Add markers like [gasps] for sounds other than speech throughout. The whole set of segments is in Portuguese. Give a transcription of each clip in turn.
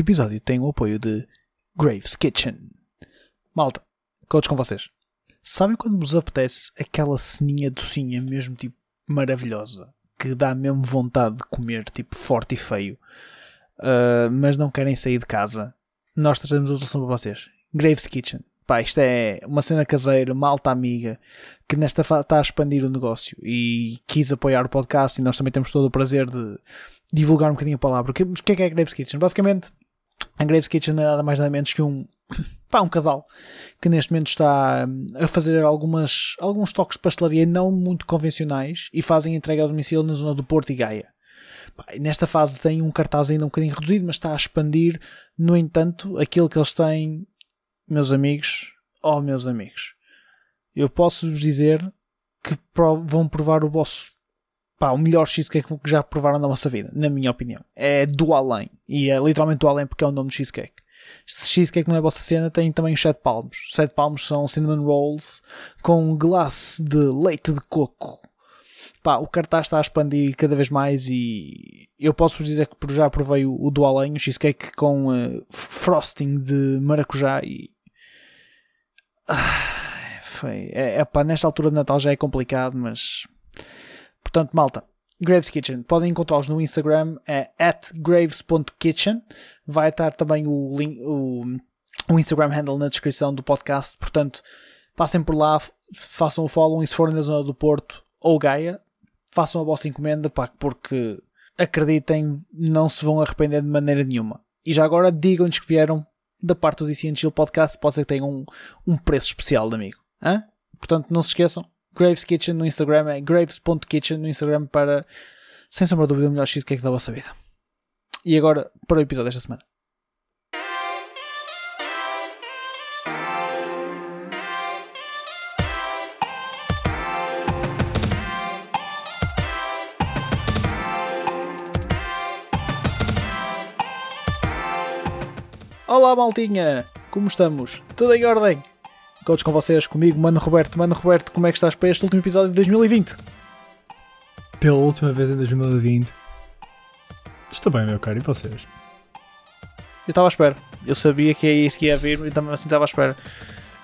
Este episódio tem o apoio de Graves Kitchen. Malta, coach com vocês. Sabem quando vos apetece aquela ceninha docinha mesmo tipo maravilhosa? Que dá mesmo vontade de comer tipo forte e feio. Uh, mas não querem sair de casa. Nós trazemos a solução para vocês. Graves Kitchen. Pá, isto é uma cena caseira, malta amiga, que nesta está a expandir o negócio e quis apoiar o podcast e nós também temos todo o prazer de divulgar um bocadinho a palavra. O que, o que é que é Graves Kitchen? Basicamente, a Graves Kitchen é nada mais nada menos que um, pá, um casal que neste momento está hum, a fazer algumas, alguns toques de pastelaria não muito convencionais e fazem entrega a domicílio na zona do Porto e Gaia. Pá, nesta fase tem um cartaz ainda um bocadinho reduzido, mas está a expandir. No entanto, aquilo que eles têm meus amigos, oh meus amigos, eu posso vos dizer que vão provar o vosso pá, o melhor cheesecake que já provaram na vossa vida, na minha opinião. É do além. E é literalmente do além porque é o nome de cheesecake. Se cheesecake não é a vossa cena, tem também os 7 palmos. 7 palmos são cinnamon rolls com glace de leite de coco. Pá, o cartaz está a expandir cada vez mais e eu posso vos dizer que já provei o, o do além, o cheesecake com uh, frosting de maracujá e ah, foi. É, é pá, nesta altura de Natal já é complicado, mas. Portanto, malta, Graves Kitchen. Podem encontrá-los no Instagram, é graves.kitchen. Vai estar também o, link, o, o Instagram handle na descrição do podcast. Portanto, passem por lá, façam o follow e se forem na zona do Porto ou Gaia, façam a vossa encomenda, pá, porque acreditem, não se vão arrepender de maneira nenhuma. E já agora digam-nos que vieram da parte do DC Chill Podcast, pode ser que tenha um, um preço especial amigo. Hã? Portanto, não se esqueçam, Graves Kitchen no Instagram é graves.kitchen no Instagram para, sem sombra de dúvida, o melhor cheesecake da vossa vida. E agora, para o episódio desta semana. Olá, maltinha! Como estamos? Tudo em ordem? Coach com vocês, comigo, Mano Roberto. Mano Roberto, como é que estás para este último episódio de 2020? Pela última vez em 2020. Estou bem, meu caro, e vocês? Eu estava à espera. Eu sabia que é isso que ia vir e também assim estava à espera.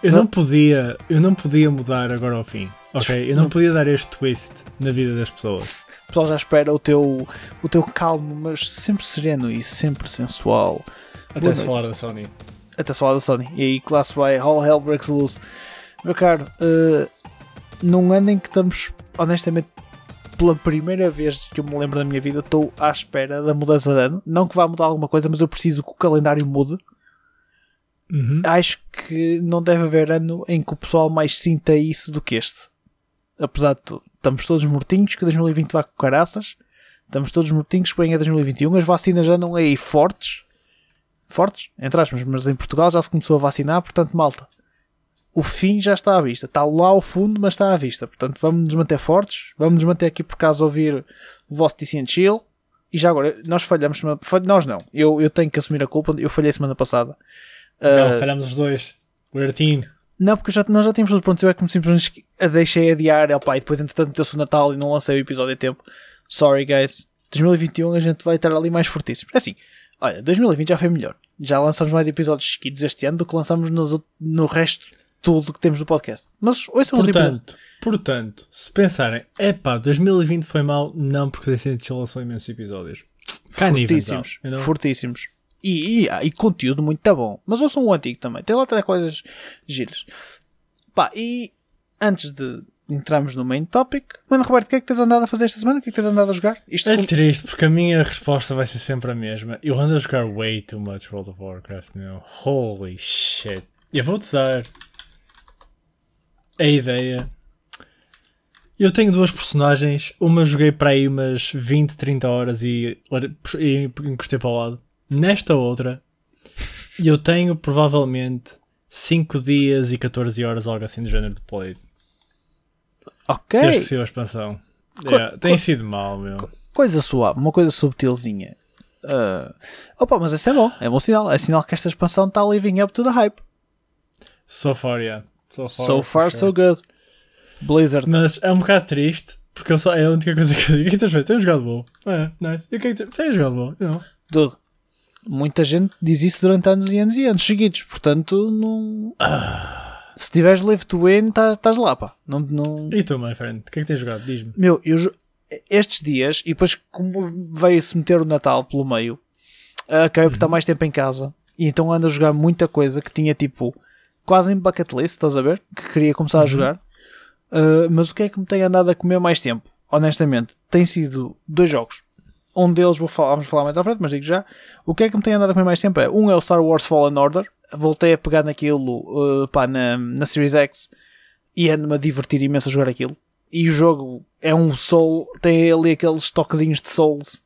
Eu não, não podia, eu não podia mudar agora ao fim. Ok? Eu não, podia dar este twist na vida das pessoas. O pessoal já espera o teu, o teu calmo, mas sempre sereno e sempre sensual. Até se falar da Sony. Até se falar da Sony. E aí, classe vai, All Hell Breaks Loose. Meu caro, uh, num ano em que estamos, honestamente, pela primeira vez que eu me lembro da minha vida, estou à espera da mudança de ano. Não que vá mudar alguma coisa, mas eu preciso que o calendário mude. Uhum. Acho que não deve haver ano em que o pessoal mais sinta isso do que este. Apesar de tudo, estamos todos mortinhos, que 2020 vai com caraças. Estamos todos mortinhos que vem a 2021. As vacinas andam aí fortes fortes, entre aspas, mas em Portugal já se começou a vacinar, portanto, malta, o fim já está à vista. Está lá ao fundo, mas está à vista. Portanto, vamos nos manter fortes, vamos nos manter aqui por caso ouvir o vosso DC Chill. E já agora, nós falhamos, nós não, eu, eu tenho que assumir a culpa, eu falhei semana passada. Não, uh, falhamos os dois. We're team. Não, porque já, nós já tínhamos tudo pronto, eu é como simplesmente a deixei adiar, opa, e depois entretanto meteu-se o Natal e não lancei o episódio a tempo. Sorry guys. 2021 a gente vai estar ali mais fortíssimos. É assim, Olha, 2020 já foi melhor. Já lançamos mais episódios seguidos este ano do que lançamos nos, no resto tudo que temos do podcast. Mas ouçam portanto, portanto, se pensarem, epá, 2020 foi mal, não porque Descendente já lançou imensos episódios. Fortíssimos, fortíssimos. E, e, e, conteúdo muito bom. Mas ouçam o antigo também. Tem lá até coisas giras. Pá, e antes de entramos no main topic. Mano, Roberto, o que é que tens andado a fazer esta semana? O que é que tens andado a jogar? Isto é com... triste, porque a minha resposta vai ser sempre a mesma. Eu ando a jogar way too much World of Warcraft, meu. Holy shit. Eu vou-te dar a ideia. Eu tenho duas personagens. Uma joguei para aí umas 20, 30 horas e, e encostei para o lado. Nesta outra, eu tenho provavelmente 5 dias e 14 horas, algo assim do género de play. Ok. A expansão. Co yeah, tem sido mal, meu. Coisa suave, uma coisa subtilzinha. Uh, opa, mas isso é bom, é bom sinal. É sinal que esta expansão está living up to the hype. So far, yeah. So far, so, far, sure. so good. Blizzard. Mas é um bocado triste, porque eu só, é a única coisa que eu digo. O que tens feito? Tens jogado bom. É, nice. E o que é que tens jogado bom? Não. Tudo. Muita gente diz isso durante anos e anos e anos seguidos. Portanto, não. Se tiveres live to win, tá- estás lá, pá. Não, não... E tu, my friend? O que é que tens jogado? Diz-me. Meu, eu estes dias, e depois como veio-se meter o Natal pelo meio, acabei por estar mais tempo em casa. E então ando a jogar muita coisa que tinha tipo quase em bucket list, estás a ver? Que queria começar a jogar. Uh, mas o que é que me tem andado a comer mais tempo? Honestamente, tem sido dois jogos. Um deles vou falar, vamos falar mais à frente, mas digo já. O que é que me tem andado a comer mais tempo é um é o Star Wars Fallen Order. Voltei a pegar naquilo uh, pá, na, na Series X e ando-me a divertir imenso a jogar aquilo. E o jogo é um soul, tem ali aqueles toquezinhos de souls,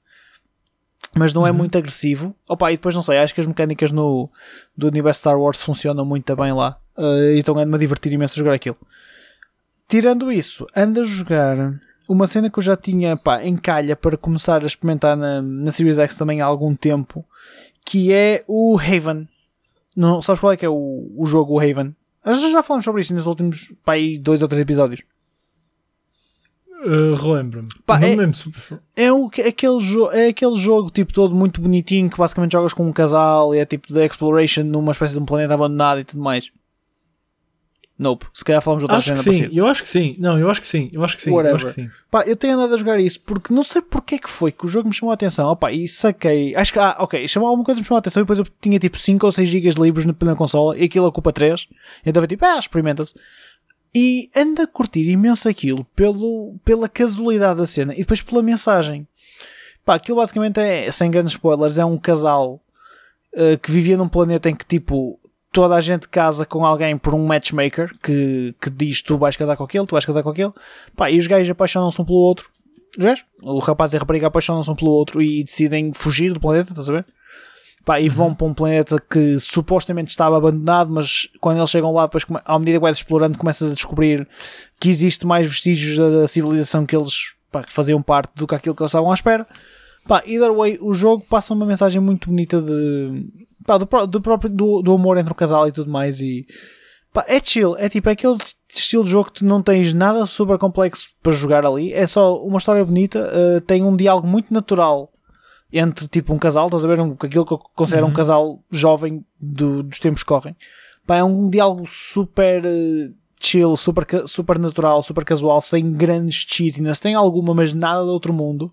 mas não é muito agressivo. Opa, e depois não sei, acho que as mecânicas no, do universo Star Wars funcionam muito bem lá. Uh, então ando-me a divertir imenso a jogar aquilo. Tirando isso, ando a jogar uma cena que eu já tinha pá, em calha para começar a experimentar na, na Series X também há algum tempo, que é o Haven. Não, sabes qual é que é o, o jogo, o Haven? Já falamos sobre isso nos últimos pá, aí dois ou três episódios. Uh, Não é- lembro É, o, aquele jo é aquele jogo tipo todo muito bonitinho que basicamente jogas com um casal e é tipo de exploration numa espécie de um planeta abandonado e tudo mais. Nope, se calhar falamos de outra Acho que cena sim, parecida. eu acho que sim. Não, eu acho que sim. Eu acho que sim. Eu acho Whatever. que sim. Pá, eu tenho andado a jogar isso porque não sei porque é que foi que o jogo me chamou a atenção. Opa, e saquei. Acho que, ah, ok, chamou alguma coisa me chamou a atenção e depois eu tinha tipo 5 ou 6 GB livres na, na consola e aquilo ocupa 3. Então foi tipo, ah, experimenta-se. E anda a curtir imenso aquilo pelo, pela casualidade da cena e depois pela mensagem. Pá, aquilo basicamente é, sem grandes spoilers, é um casal uh, que vivia num planeta em que tipo toda a gente casa com alguém por um matchmaker que, que diz tu vais casar com aquele, tu vais casar com aquele. Pá, e os gajos apaixonam-se um pelo outro. Os gajos, o rapaz e a rapariga apaixonam-se um pelo outro e decidem fugir do planeta, estás a ver? Pá, e vão para um planeta que supostamente estava abandonado, mas quando eles chegam lá, depois, à medida que vais explorando, começas a descobrir que existe mais vestígios da, da civilização que eles pá, que faziam parte do que aquilo que eles estavam à espera. Pá, either way, o jogo passa uma mensagem muito bonita de, pá, do, do próprio do, do amor entre o casal e tudo mais. E pá, é chill, é tipo é aquele estilo de jogo que tu não tens nada super complexo para jogar ali, é só uma história bonita, eh, tem um diálogo muito natural entre tipo um casal, estás a ver? Um, aquilo que eu considero um casal jovem do- dos tempos que correm. Pá, é um diálogo super eh, chill, super, super natural, super casual, sem grandes cheesiness, tem alguma, mas nada de outro mundo.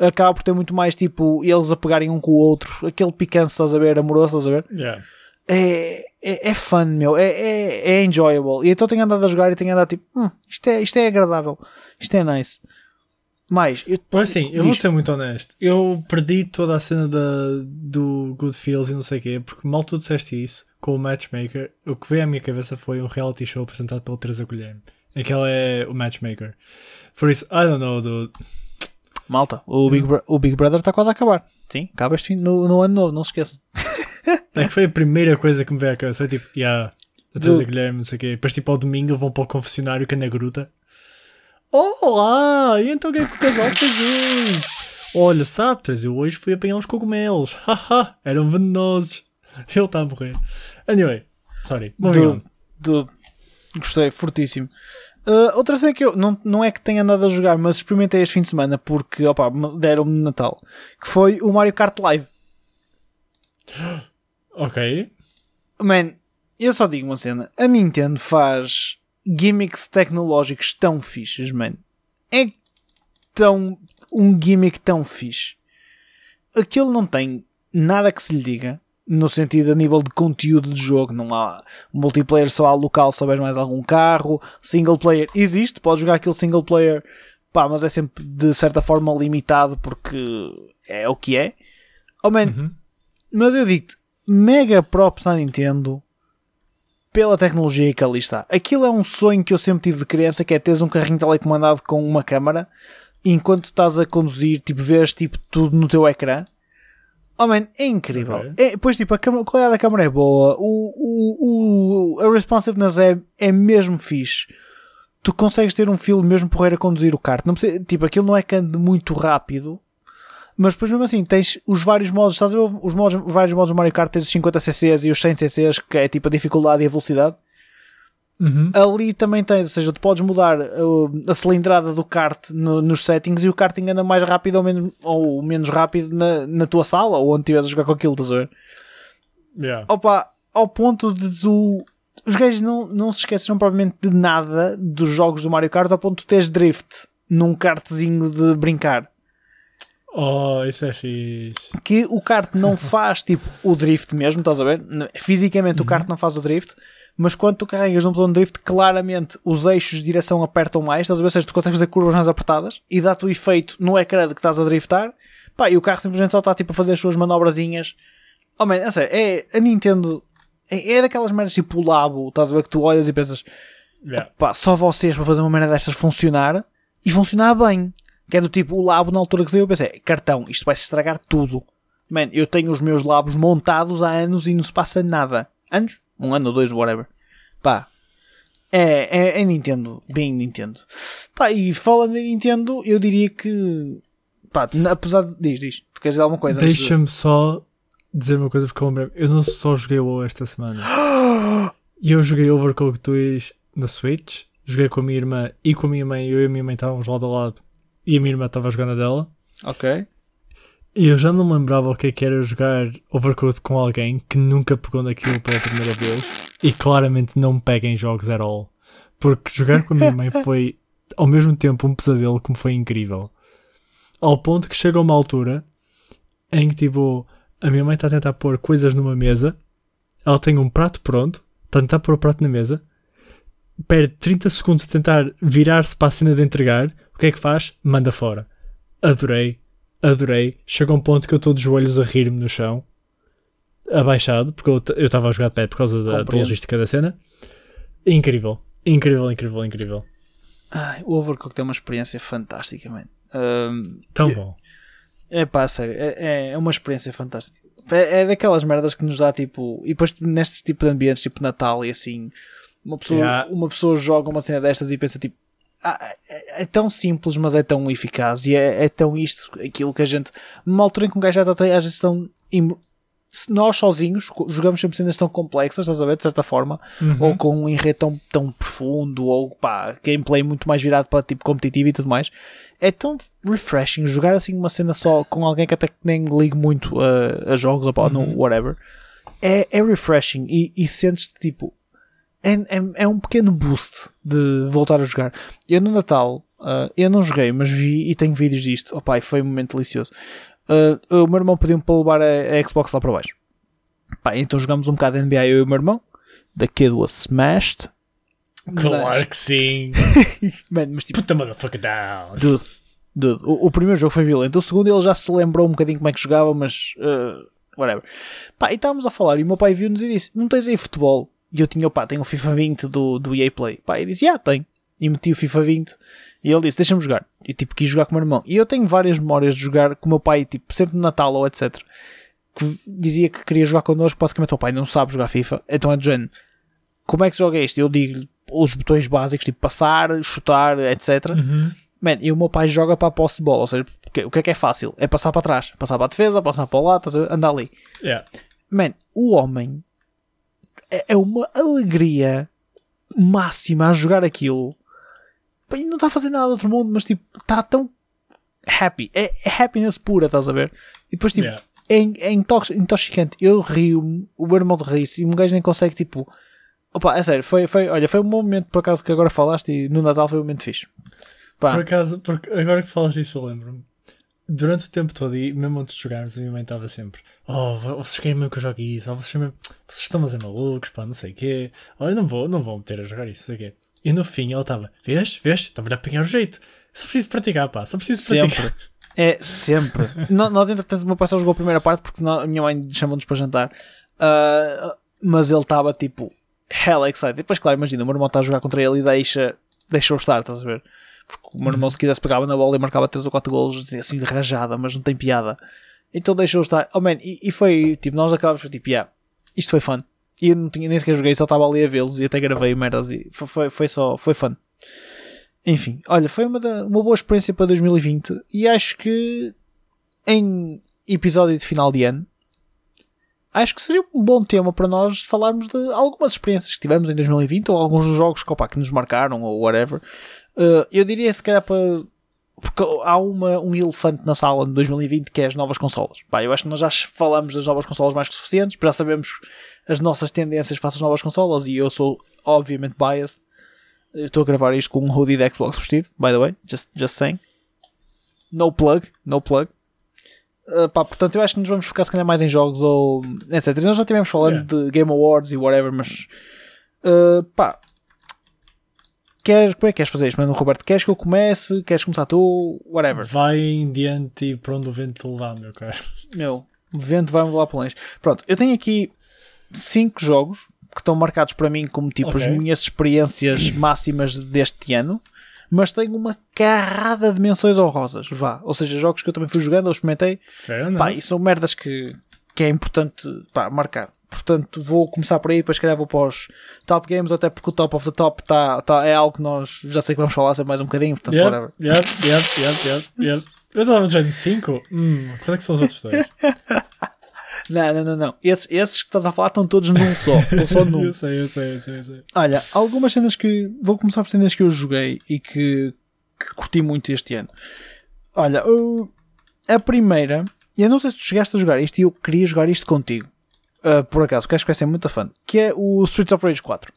Acaba por ter muito mais tipo eles a pegarem um com o outro, aquele picante, estás a ver, amoroso, estás a ver? Yeah. é, é, é fun, meu, é, é, é enjoyable. E então tenho andado a jogar e tenho andado tipo, hum, isto, é, isto é agradável, isto é nice. Mais, eu, Mas assim, eu vou ser muito honesto. Eu perdi toda a cena da, do Good Feels e não sei o quê, porque mal tu disseste isso com o Matchmaker, o que veio à minha cabeça foi um reality show apresentado pelo Teresa Guilherme. Aquele é o Matchmaker. Por isso, I don't know, dude. Malta, o Big, Bro- o Big Brother está quase a acabar. Sim, acaba este fim, no, no ano novo, não se esqueçam. [laughs] É que foi a primeira coisa que me veio à cabeça. Tipo, yeah, a Teresa Guilherme, não sei o quê. Depois, tipo, ao domingo vão para o confessionário que é na gruta. Olá! E então o que é que o casal fez hoje? Olha, sabe, eu hoje fui apanhar uns cogumelos. [laughs] Haha, eram venenosos. Ele está a morrer. Anyway, sorry. On. Dude, dude, gostei, fortíssimo. Uh, outra cena que eu não, não é que tenha andado a jogar, mas experimentei este fim de semana porque opa, me deram-me no Natal, que foi o Mario Kart Live. [gasps] Ok. Man, eu só digo uma cena: a Nintendo faz gimmicks tecnológicos tão fixes, man. É tão. um gimmick tão fixe. Aquilo não tem nada que se lhe diga. No sentido a nível de conteúdo de jogo, não há multiplayer só há local, se mais algum carro, single player existe, pode jogar aquele single player, pá, mas é sempre de certa forma limitado porque é o que é. Oh man, Uhum. mas eu digo-te, mega props à Nintendo pela tecnologia que ali está. Aquilo é um sonho que eu sempre tive de criança, que é teres um carrinho telecomandado com uma câmara enquanto estás a conduzir, tipo, vês tipo, tudo no teu ecrã. Oh man, é incrível. Ok. É, pois tipo, a, câmara, a qualidade da câmara é boa, o, o, o, a responsiveness é, é mesmo fixe. Tu consegues ter um filme mesmo porreiro a conduzir o kart. Não precisa, tipo, aquilo não é que ande muito rápido, mas depois mesmo assim tens os vários modos, estás a ver os, modos, os vários modos do Mario Kart, tens os 50 cc's e os 100 cc's, que é tipo a dificuldade e a velocidade. Uhum. ali também tens, ou seja, tu podes mudar uh, a cilindrada do kart no- nos settings e o karting anda mais rápido ou menos, ou menos rápido na, na tua sala ou onde estiveres a jogar com aquilo, estás a ver? Yeah. Opa, ao ponto de tu. Os gajos não, não se esqueceram propriamente de nada dos jogos do Mario Kart ao ponto de teres drift num kartzinho de brincar. Oh, isso é fixe. Que o kart não faz tipo o drift mesmo, estás a ver? Fisicamente o kart não faz o drift, mas quando tu carregas num botão de drift, claramente os eixos de direção apertam mais, estás a ver? Ou seja, tu consegues fazer curvas mais apertadas e dá-te o efeito no ecrã de que estás a driftar, pá, e o carro simplesmente só está tipo a fazer as suas manobrazinhas. Oh man, é sério, é a Nintendo. É, é daquelas merdas tipo o Labo, estás a ver que tu olhas e pensas, Yeah. pá, só vocês para fazer uma merda destas funcionar e funcionar bem. Que é do tipo, o labo na altura que saiu, eu pensei, cartão, isto vai se estragar tudo. Man, eu tenho os meus labos montados há anos e não se passa nada. Anos? Um ano ou dois, whatever. Pá. É, é, é Nintendo, bem Nintendo. Pá, e falando em Nintendo, eu diria que. Pá, apesar de. Diz, diz. Tu queres dizer alguma coisa? antes de- Deixa-me só dizer uma coisa porque eu lembrei Eu não só joguei WoW esta semana. [gasps] E eu joguei Overcooked 2 na Switch. Joguei com a minha irmã e com a minha mãe. Eu e a minha mãe estávamos lado a lado. E a minha irmã estava jogando a dela. Ok. E eu já não me lembrava o que é que era jogar Overcooked com alguém que nunca pegou naquilo pela primeira vez. E claramente não pega em jogos at all. Porque jogar com a minha mãe [laughs] foi ao mesmo tempo um pesadelo como foi incrível. Ao ponto que chega uma altura em que tipo a minha mãe está a tentar pôr coisas numa mesa, ela tem um prato pronto, está a tentar pôr o prato na mesa, perde 30 segundos a tentar virar-se para a cena de entregar, o que é que faz? Manda fora. Adorei, adorei. Chega um ponto que eu estou de joelhos a rir-me no chão, abaixado, porque eu estava a jogar de pé por causa da, da logística da cena. Incrível, incrível, incrível, incrível. Ai, o Overcooked é uma experiência fantástica, man. Ahm, Tão bom. É pá, sério, é, é uma experiência fantástica. É, é daquelas merdas que nos dá tipo. E depois neste tipo de ambientes, tipo Natal e assim, uma pessoa, Yeah. uma pessoa joga uma cena destas e pensa tipo. "Ah, é, é tão simples, mas é tão eficaz e é, é tão isto, aquilo que a gente. Numa altura em que um gajo já está às vezes tão. im- se Nós sozinhos jogamos sempre cenas tão complexas, estás a ver, de certa forma, Uhum. ou com um enredo tão, tão profundo, ou pá, gameplay muito mais virado para tipo competitivo e tudo mais. É tão refreshing jogar assim uma cena só com alguém que até que nem ligue muito a, a jogos ou pá, no Uhum. whatever. É, é refreshing e, e sentes tipo. É, é, é um pequeno boost de voltar a jogar. Eu no Natal, ah, eu não joguei, mas vi e tenho vídeos disto. Opa, e foi um momento delicioso. Ah, o meu irmão pediu-me para levar a, a Xbox lá para baixo. Pá, então jogamos um bocado de NBA eu e o meu irmão. The kid was smashed. Claro que sim. [laughs] Man, mas tipo, Put the motherfucker down. dude, dude, o, o primeiro jogo foi violento. O segundo ele já se lembrou um bocadinho como é que jogava, mas uh, whatever. Pá, e estávamos a falar e o meu pai viu-nos e disse: Não tens aí futebol? E eu tinha, pá, tenho o FIFA 20 do, do EA Play. Pá, e disse: Já, tenho. E meti o FIFA 20 e ele disse: Deixa-me jogar. E tipo, quis jogar com o meu irmão. E eu tenho várias memórias de jogar com o meu pai, tipo, sempre no Natal ou etc. Que dizia que queria jogar connosco. Basicamente, o pai não sabe jogar FIFA. Então é do género: Como é que se joga isto? Eu digo os botões básicos, tipo passar, chutar, etc. Uhum. Man, e o meu pai joga para a posse de bola. Ou seja, o que é que é fácil? É passar para trás, passar para a defesa, passar para o lado, andar ali. Yeah. Man, o homem é, é uma alegria máxima a jogar aquilo. E não está a fazer nada do outro mundo, mas tipo, está tão happy. É, é happiness pura, estás a ver? E depois, tipo, Yeah. é, é intox- intoxicante. Eu rio, o meu irmão ri-se e um gajo nem consegue, tipo. Opa, é sério, foi, foi, olha, foi um momento por acaso que agora falaste e no Natal foi um momento fixe. Pá, Por acaso, porque agora que falas disso, eu lembro-me. Durante o tempo todo, e mesmo antes de jogarmos, a minha mãe estava sempre: Oh, vocês querem mesmo que eu jogue isso? Oh, vocês, mesmo... vocês estão a ser malucos, pá, não sei o quê. Oh, eu não vou, não vou meter a jogar isso, não sei o quê. E no fim, ela estava: Vês, vês, estava a apanhar o jeito. Só preciso praticar, pá, só preciso praticar. Sempre. É, sempre. [laughs] Nós, entretanto, o meu pai só jogou a primeira parte porque a minha mãe chamou-nos para jantar. Ah, mas ele estava tipo hella excited. Depois, claro, imagina, o meu irmão está a jogar contra ele e deixa, deixa-o estar, estás a ver? Porque o meu irmão, se quisesse, pegava na bola e marcava 3 ou 4 golos assim de rajada, mas não tem piada. Então deixou estar. Oh man, e, e foi tipo, nós acabámos, foi tipo, yeah, isto foi fun. E eu não tinha, nem sequer joguei, só estava ali a vê-los e até gravei merdas e foi, foi, foi só, foi fun. Enfim, olha, foi uma, da- uma boa experiência para 2020 e acho que em episódio de final de ano acho que seria um bom tema para nós falarmos de algumas experiências que tivemos em 2020 ou alguns dos jogos que, opa, que nos marcaram ou whatever. Uh, eu diria se calhar para. Porque há uma, um elefante na sala de 2020 que é as novas consolas. Pá, eu acho que nós já falamos das novas consolas mais que suficientes, já sabemos as nossas tendências face às novas consolas e eu sou obviamente biased. Eu estou a gravar isto com um hoodie da Xbox vestido, by the way, just, just saying. No plug, no plug. Uh, pá, portanto, eu acho que nos vamos focar se calhar mais em jogos ou etc. Nós já estivemos falando Yeah. de Game Awards e whatever, mas uh, pá, queres, como é que queres fazer isto, mano, Roberto? Queres que eu comece? Queres começar tu? Whatever. Vai em diante e para onde o vento te levar, meu caro. Meu, o vento vai-me lá para longe. Pronto, eu tenho aqui cinco jogos que estão marcados para mim como tipo as Ok. minhas experiências máximas deste ano, mas tenho uma carrada de menções honrosas, vá. Ou seja, jogos que eu também fui jogando, eu experimentei, Fair pá, e são merdas que, que é importante pá, marcar. Portanto, vou começar por aí, depois se calhar vou para os top games, até porque o top of the top tá, tá, é algo que nós já sei que vamos falar mais um bocadinho, portanto, Yep, whatever. yep, yep, yep, yep, yep. Eu estava já em 5. Hum, quando é que são os outros dois? [laughs] Não, não, não, não. Esses, esses que estás a falar estão todos num só. [laughs] Estão só num. eu sei, eu sei, eu sei, eu sei. Olha, algumas cenas que. Vou começar por cenas que eu joguei e que, que curti muito este ano. Olha, a primeira. Eu não sei se tu chegaste a jogar isto e eu queria jogar isto contigo. Ah, por acaso, que acho que vai ser muito fã. Que é o Streets of Rage 4.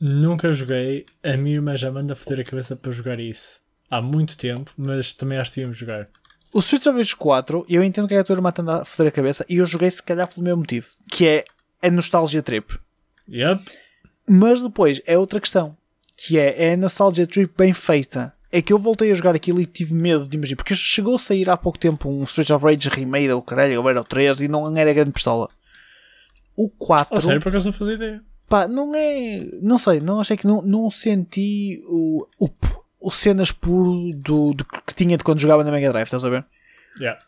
Nunca joguei. A minha irmã já manda foder a cabeça para jogar isso há muito tempo, mas também acho que devíamos jogar. O Streets of Rage 4, eu entendo que é a tua irmã a foder a cabeça e eu joguei se calhar pelo mesmo motivo. Que é a nostalgia trip. Yep. Mas depois é outra questão, que é, é a Nostalgia Trip bem feita. É que eu voltei a jogar aquilo e tive medo de imaginar, porque chegou a sair há pouco tempo um Streets of Rage remake ou caralho, ou era o 3 e não era grande pistola. O 4, A sério, por acaso não fazia ideia. pá, não é. Não sei, não achei que não, não senti o, o, o cenas puro do, do que tinha de quando jogava na Mega Drive, estás a ver? Yeah.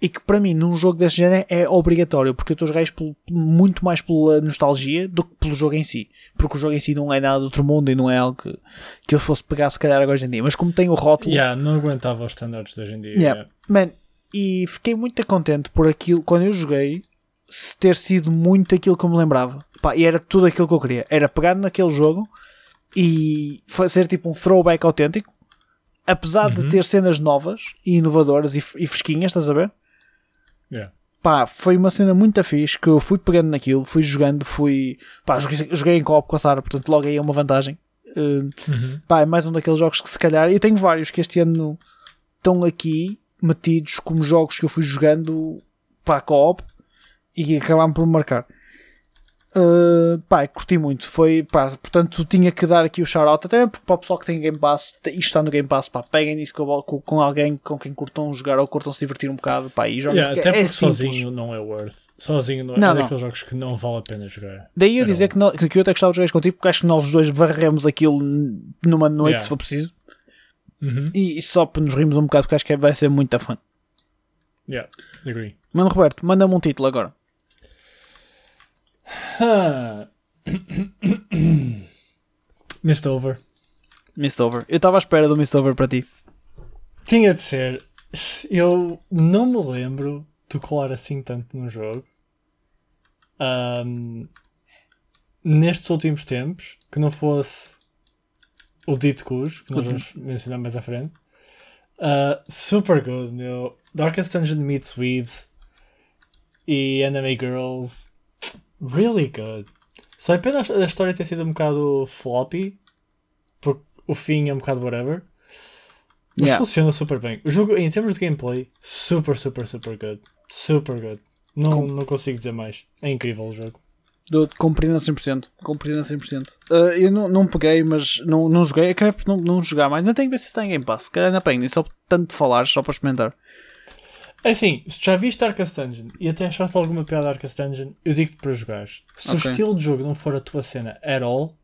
E que para mim, num jogo deste género, é obrigatório, porque eu estou a jogar isto muito mais pela nostalgia do que pelo jogo em si. Porque o jogo em si não é nada do outro mundo e não é algo que, que eu fosse pegar se calhar agora hoje em dia. Mas como tem o rótulo, Yeah, não aguentava os standards de hoje em dia. Yeah. man, e fiquei muito contente por aquilo, quando eu joguei, se ter sido muito aquilo que eu me lembrava. Pá, e era tudo aquilo que eu queria. Era pegar naquele jogo e fazer tipo um throwback autêntico, apesar de Uhum. ter cenas novas e inovadoras e, e fresquinhas, estás a ver? Yeah. pá, foi uma cena muito fixe que eu fui pegando naquilo, fui jogando, fui. pá, joguei, joguei em copo com a Sara, portanto logo aí é uma vantagem. Uh, Uhum. pá, é mais um daqueles jogos que se calhar. E tenho vários que este ano estão aqui metidos como jogos que eu fui jogando pá, co-op e que acabaram por me marcar. Uh, pá, curti muito. Foi, pá, portanto, tinha que dar aqui o shout-out. Até para o pessoal que tem Game Pass, isto está no Game Pass, pá, peguem isso com, com, com alguém com quem curtam jogar ou curtam se divertir um bocado, pá, e joguem. Yeah, porque até é porque simples. sozinho não é worth. Sozinho não, Não, é não. daqueles jogos que não vale a pena jogar. Daí eu Era dizer um- que, nó- que eu até gostava de jogar contigo porque acho que nós os dois varremos aquilo numa noite Yeah. se for preciso Uhum. e, e só para nos rirmos um bocado porque acho que vai ser muito fã. Yeah, agree. Mano Roberto, manda-me um título agora. [coughs] Ah. Missed Over. Mist Over. Eu estava à espera do Mist Over para ti. Tinha de ser. Eu não me lembro de colar assim tanto no jogo. Ahm, nestes últimos tempos, que não fosse o Dito Cujo, que nós O vamos mencionar mais à frente. Ah, super good, meu. Darkest Dungeon meets Weaves e Anime Girls. Really good. Só é pena a história ter sido um bocado floppy, porque o fim é um bocado whatever. Mas Yeah. funciona super bem. O jogo, em termos de gameplay, super, super, super good. Super good. Não, Com- não consigo dizer mais. É incrível o jogo. Compreendo a 100%. Compreendo a 100%. Uh, eu não, não peguei, mas não, não joguei. Acabei por não, não jogar mais. Ainda tenho que ver se está em Game Pass. Se calhar ainda pego. Só tanto falar, só para experimentar. É assim, se já viste Darkest Dungeon e até achaste alguma piada Darkest Dungeon, eu digo-te para jogares. Se Ok. o estilo de jogo não for a tua cena at all,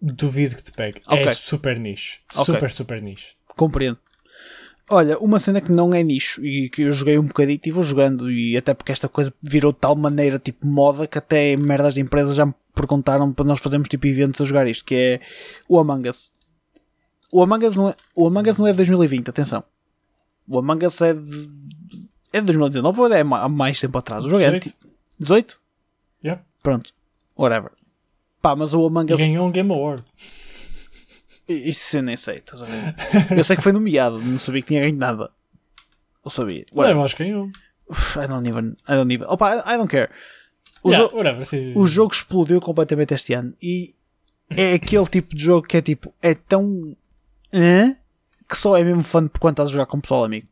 duvido que te pegue. Ok. É super niche. Ok. Super, super niche. Compreendo. Olha, uma cena que não é nicho e que eu joguei um bocadinho e vou jogando, e até porque esta coisa virou de tal maneira tipo moda que até merdas de empresas já me perguntaram para nós fazermos tipo eventos a jogar isto, que é o Among Us. O Among Us não é, o Among Us não é de 2020, atenção. O Among Us é de É de 2019 ou é há mais tempo atrás? O jogo é 18. anti- 18? Yep. Pronto. Whatever. Pá, mas o Among Us. ganhou um Game Award. Isso eu nem sei, estás a ver? Eu sei que foi nomeado, não sabia que tinha ganho nada. Eu sabia. Whatever. eu acho que ganhou. I don't even. I don't even. Opa, I don't care. O, Yeah, jo- whatever, sim, sim. o jogo explodiu completamente este ano e é aquele tipo de jogo que é tipo, é tão. hã? que só é mesmo fun por quando estás a jogar com o pessoal amigo.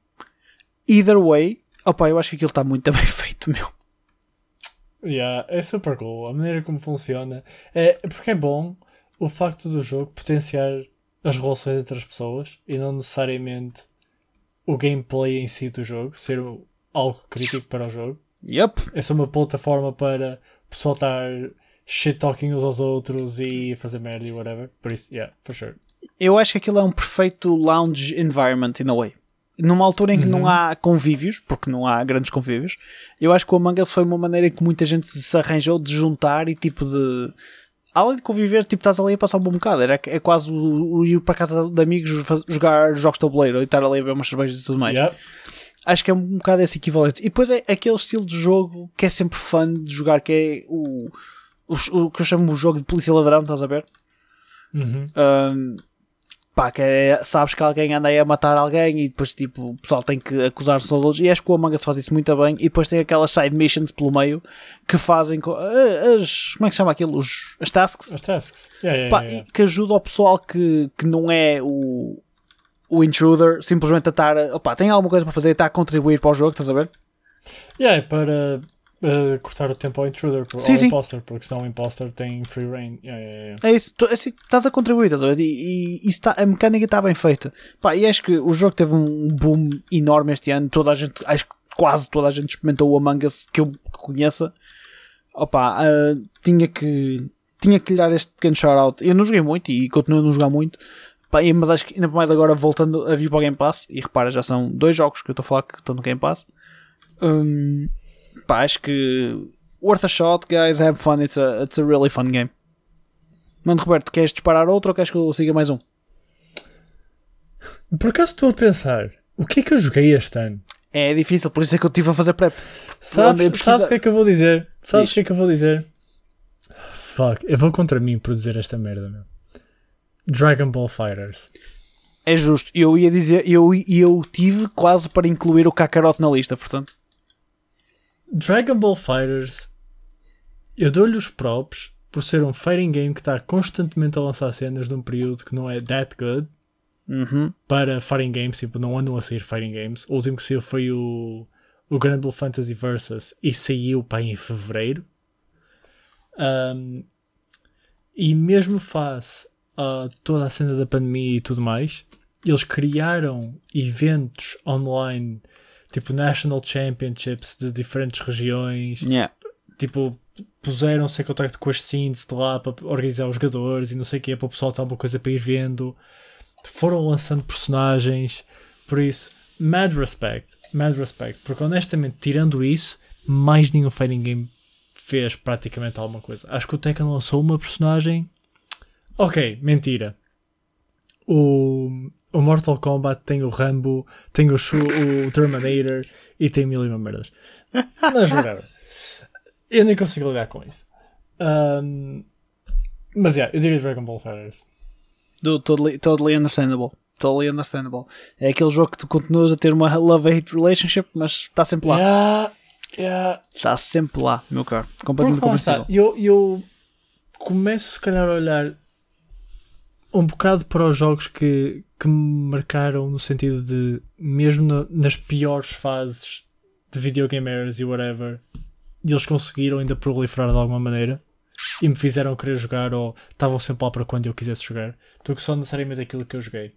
Either way, opa, eu acho que aquilo está muito [laughs] bem feito, meu. Yeah, é super cool. A maneira como funciona. É, porque é bom o facto do jogo potenciar as relações entre as pessoas e não necessariamente o gameplay em si do jogo ser algo crítico para o jogo. Yep. É só uma plataforma para o pessoal estar shit-talking uns aos outros e fazer merda e whatever. Por isso, yeah, for sure. Eu acho que aquilo é um perfeito lounge environment, in a way. Numa altura em que não há convívios, porque não há grandes convívios, eu acho que o Among Us foi uma maneira em que muita gente se arranjou de juntar e tipo de. Além de conviver, tipo, estás ali a passar um bom bocado. Era, é quase o, o ir para casa de amigos jogar jogos de tabuleiro e estar ali a beber umas cervejas e tudo mais. Yeah. Acho que é um bocado esse equivalente. E depois é aquele estilo de jogo que é sempre fun de jogar, que é o, o, o que eu chamo o jogo de polícia ladrão, estás a ver? Uhum. Um, pá, que é, sabes que alguém anda aí a matar alguém e depois tipo, o pessoal tem que acusar-se aos outros. E acho que o Among Us faz isso muito bem. E depois tem aquelas side missions pelo meio que fazem co- ah, as. Como é que se chama aquilo? Os, as tasks. As tasks. Yeah, yeah, Pá, yeah, que ajuda o pessoal que, que não é o, o intruder simplesmente a estar. Opá, tem alguma coisa para fazer e está a contribuir para o jogo, estás a ver? Yeah, é para uh, cortar o tempo ao intruder, Sim, ao sim. imposter, porque senão o imposter tem free reign. Yeah, yeah, yeah. É isso, tu, assim, estás a contribuir, estás a ver? E, e isso tá, a mecânica está bem feita. Pá, e acho que o jogo teve um boom enorme este ano. Toda a gente, acho que quase toda a gente experimentou o Among Us que eu conheça. Opa, ah, tinha que tinha que lhe dar este pequeno shout-out. Eu não joguei muito e continuo a não jogar muito. Pá, e- mas acho que ainda mais agora voltando a vir para o Game Pass. E repara, já são dois jogos que eu estou a falar que estão no Game Pass. Hum, pá, acho que worth a shot, guys. Have fun. It's a, it's a really fun game. Mano, Roberto, queres disparar outro ou queres que eu siga mais um? Por acaso estou a pensar, o que é que eu joguei este ano? É difícil, por isso é que eu estive a fazer prep. Sabes, pesquisar. sabes o que é que eu vou dizer? Sabes o que é que eu vou dizer? Fuck, eu vou contra mim por dizer esta merda, meu. Dragon Ball Fighters. É justo. Eu ia dizer, eu, eu tive quase para incluir o Kakarot na lista, portanto. Dragon Ball Fighters, eu dou-lhe os props por ser um fighting game que está constantemente a lançar cenas num período que não é that good Uhum. para fighting games, tipo, não andam a sair fighting games. O último que saiu foi o, o Grand Blue Fantasy Versus e saiu para em fevereiro. Um, e mesmo face a toda a cena da pandemia e tudo mais, eles criaram eventos online, tipo National Championships de diferentes regiões, Yeah. tipo, puseram-se em contacto com as scenes de lá para organizar os jogadores e não sei o que, para o pessoal ter alguma coisa para ir vendo. Foram lançando personagens, por isso, mad respect, mad respect, porque honestamente, tirando isso, mais nenhum fighting game fez praticamente alguma coisa. Acho que o Tekken lançou uma personagem. Ok, mentira. O, o Mortal Kombat tem o Rambo, tem o, Shu, o Terminator e tem mil e uma merdas. Mas whatever. Eu nem consigo lidar com isso. Um, mas yeah, eu diria Dragon Ball Fighters. Do, totally, totally understandable. Totally understandable. É aquele jogo que tu continuas a ter uma love-hate relationship, mas está sempre lá. Yeah, yeah. Está sempre lá, meu caro. Completamente compreensível. eu, eu começo se calhar a olhar um bocado para os jogos que, que me marcaram no sentido de, mesmo na- nas piores fases de videogame eras e whatever, eles conseguiram ainda proliferar de alguma maneira e me fizeram querer jogar ou estavam sempre lá para quando eu quisesse jogar, do que só necessariamente aquilo que eu joguei.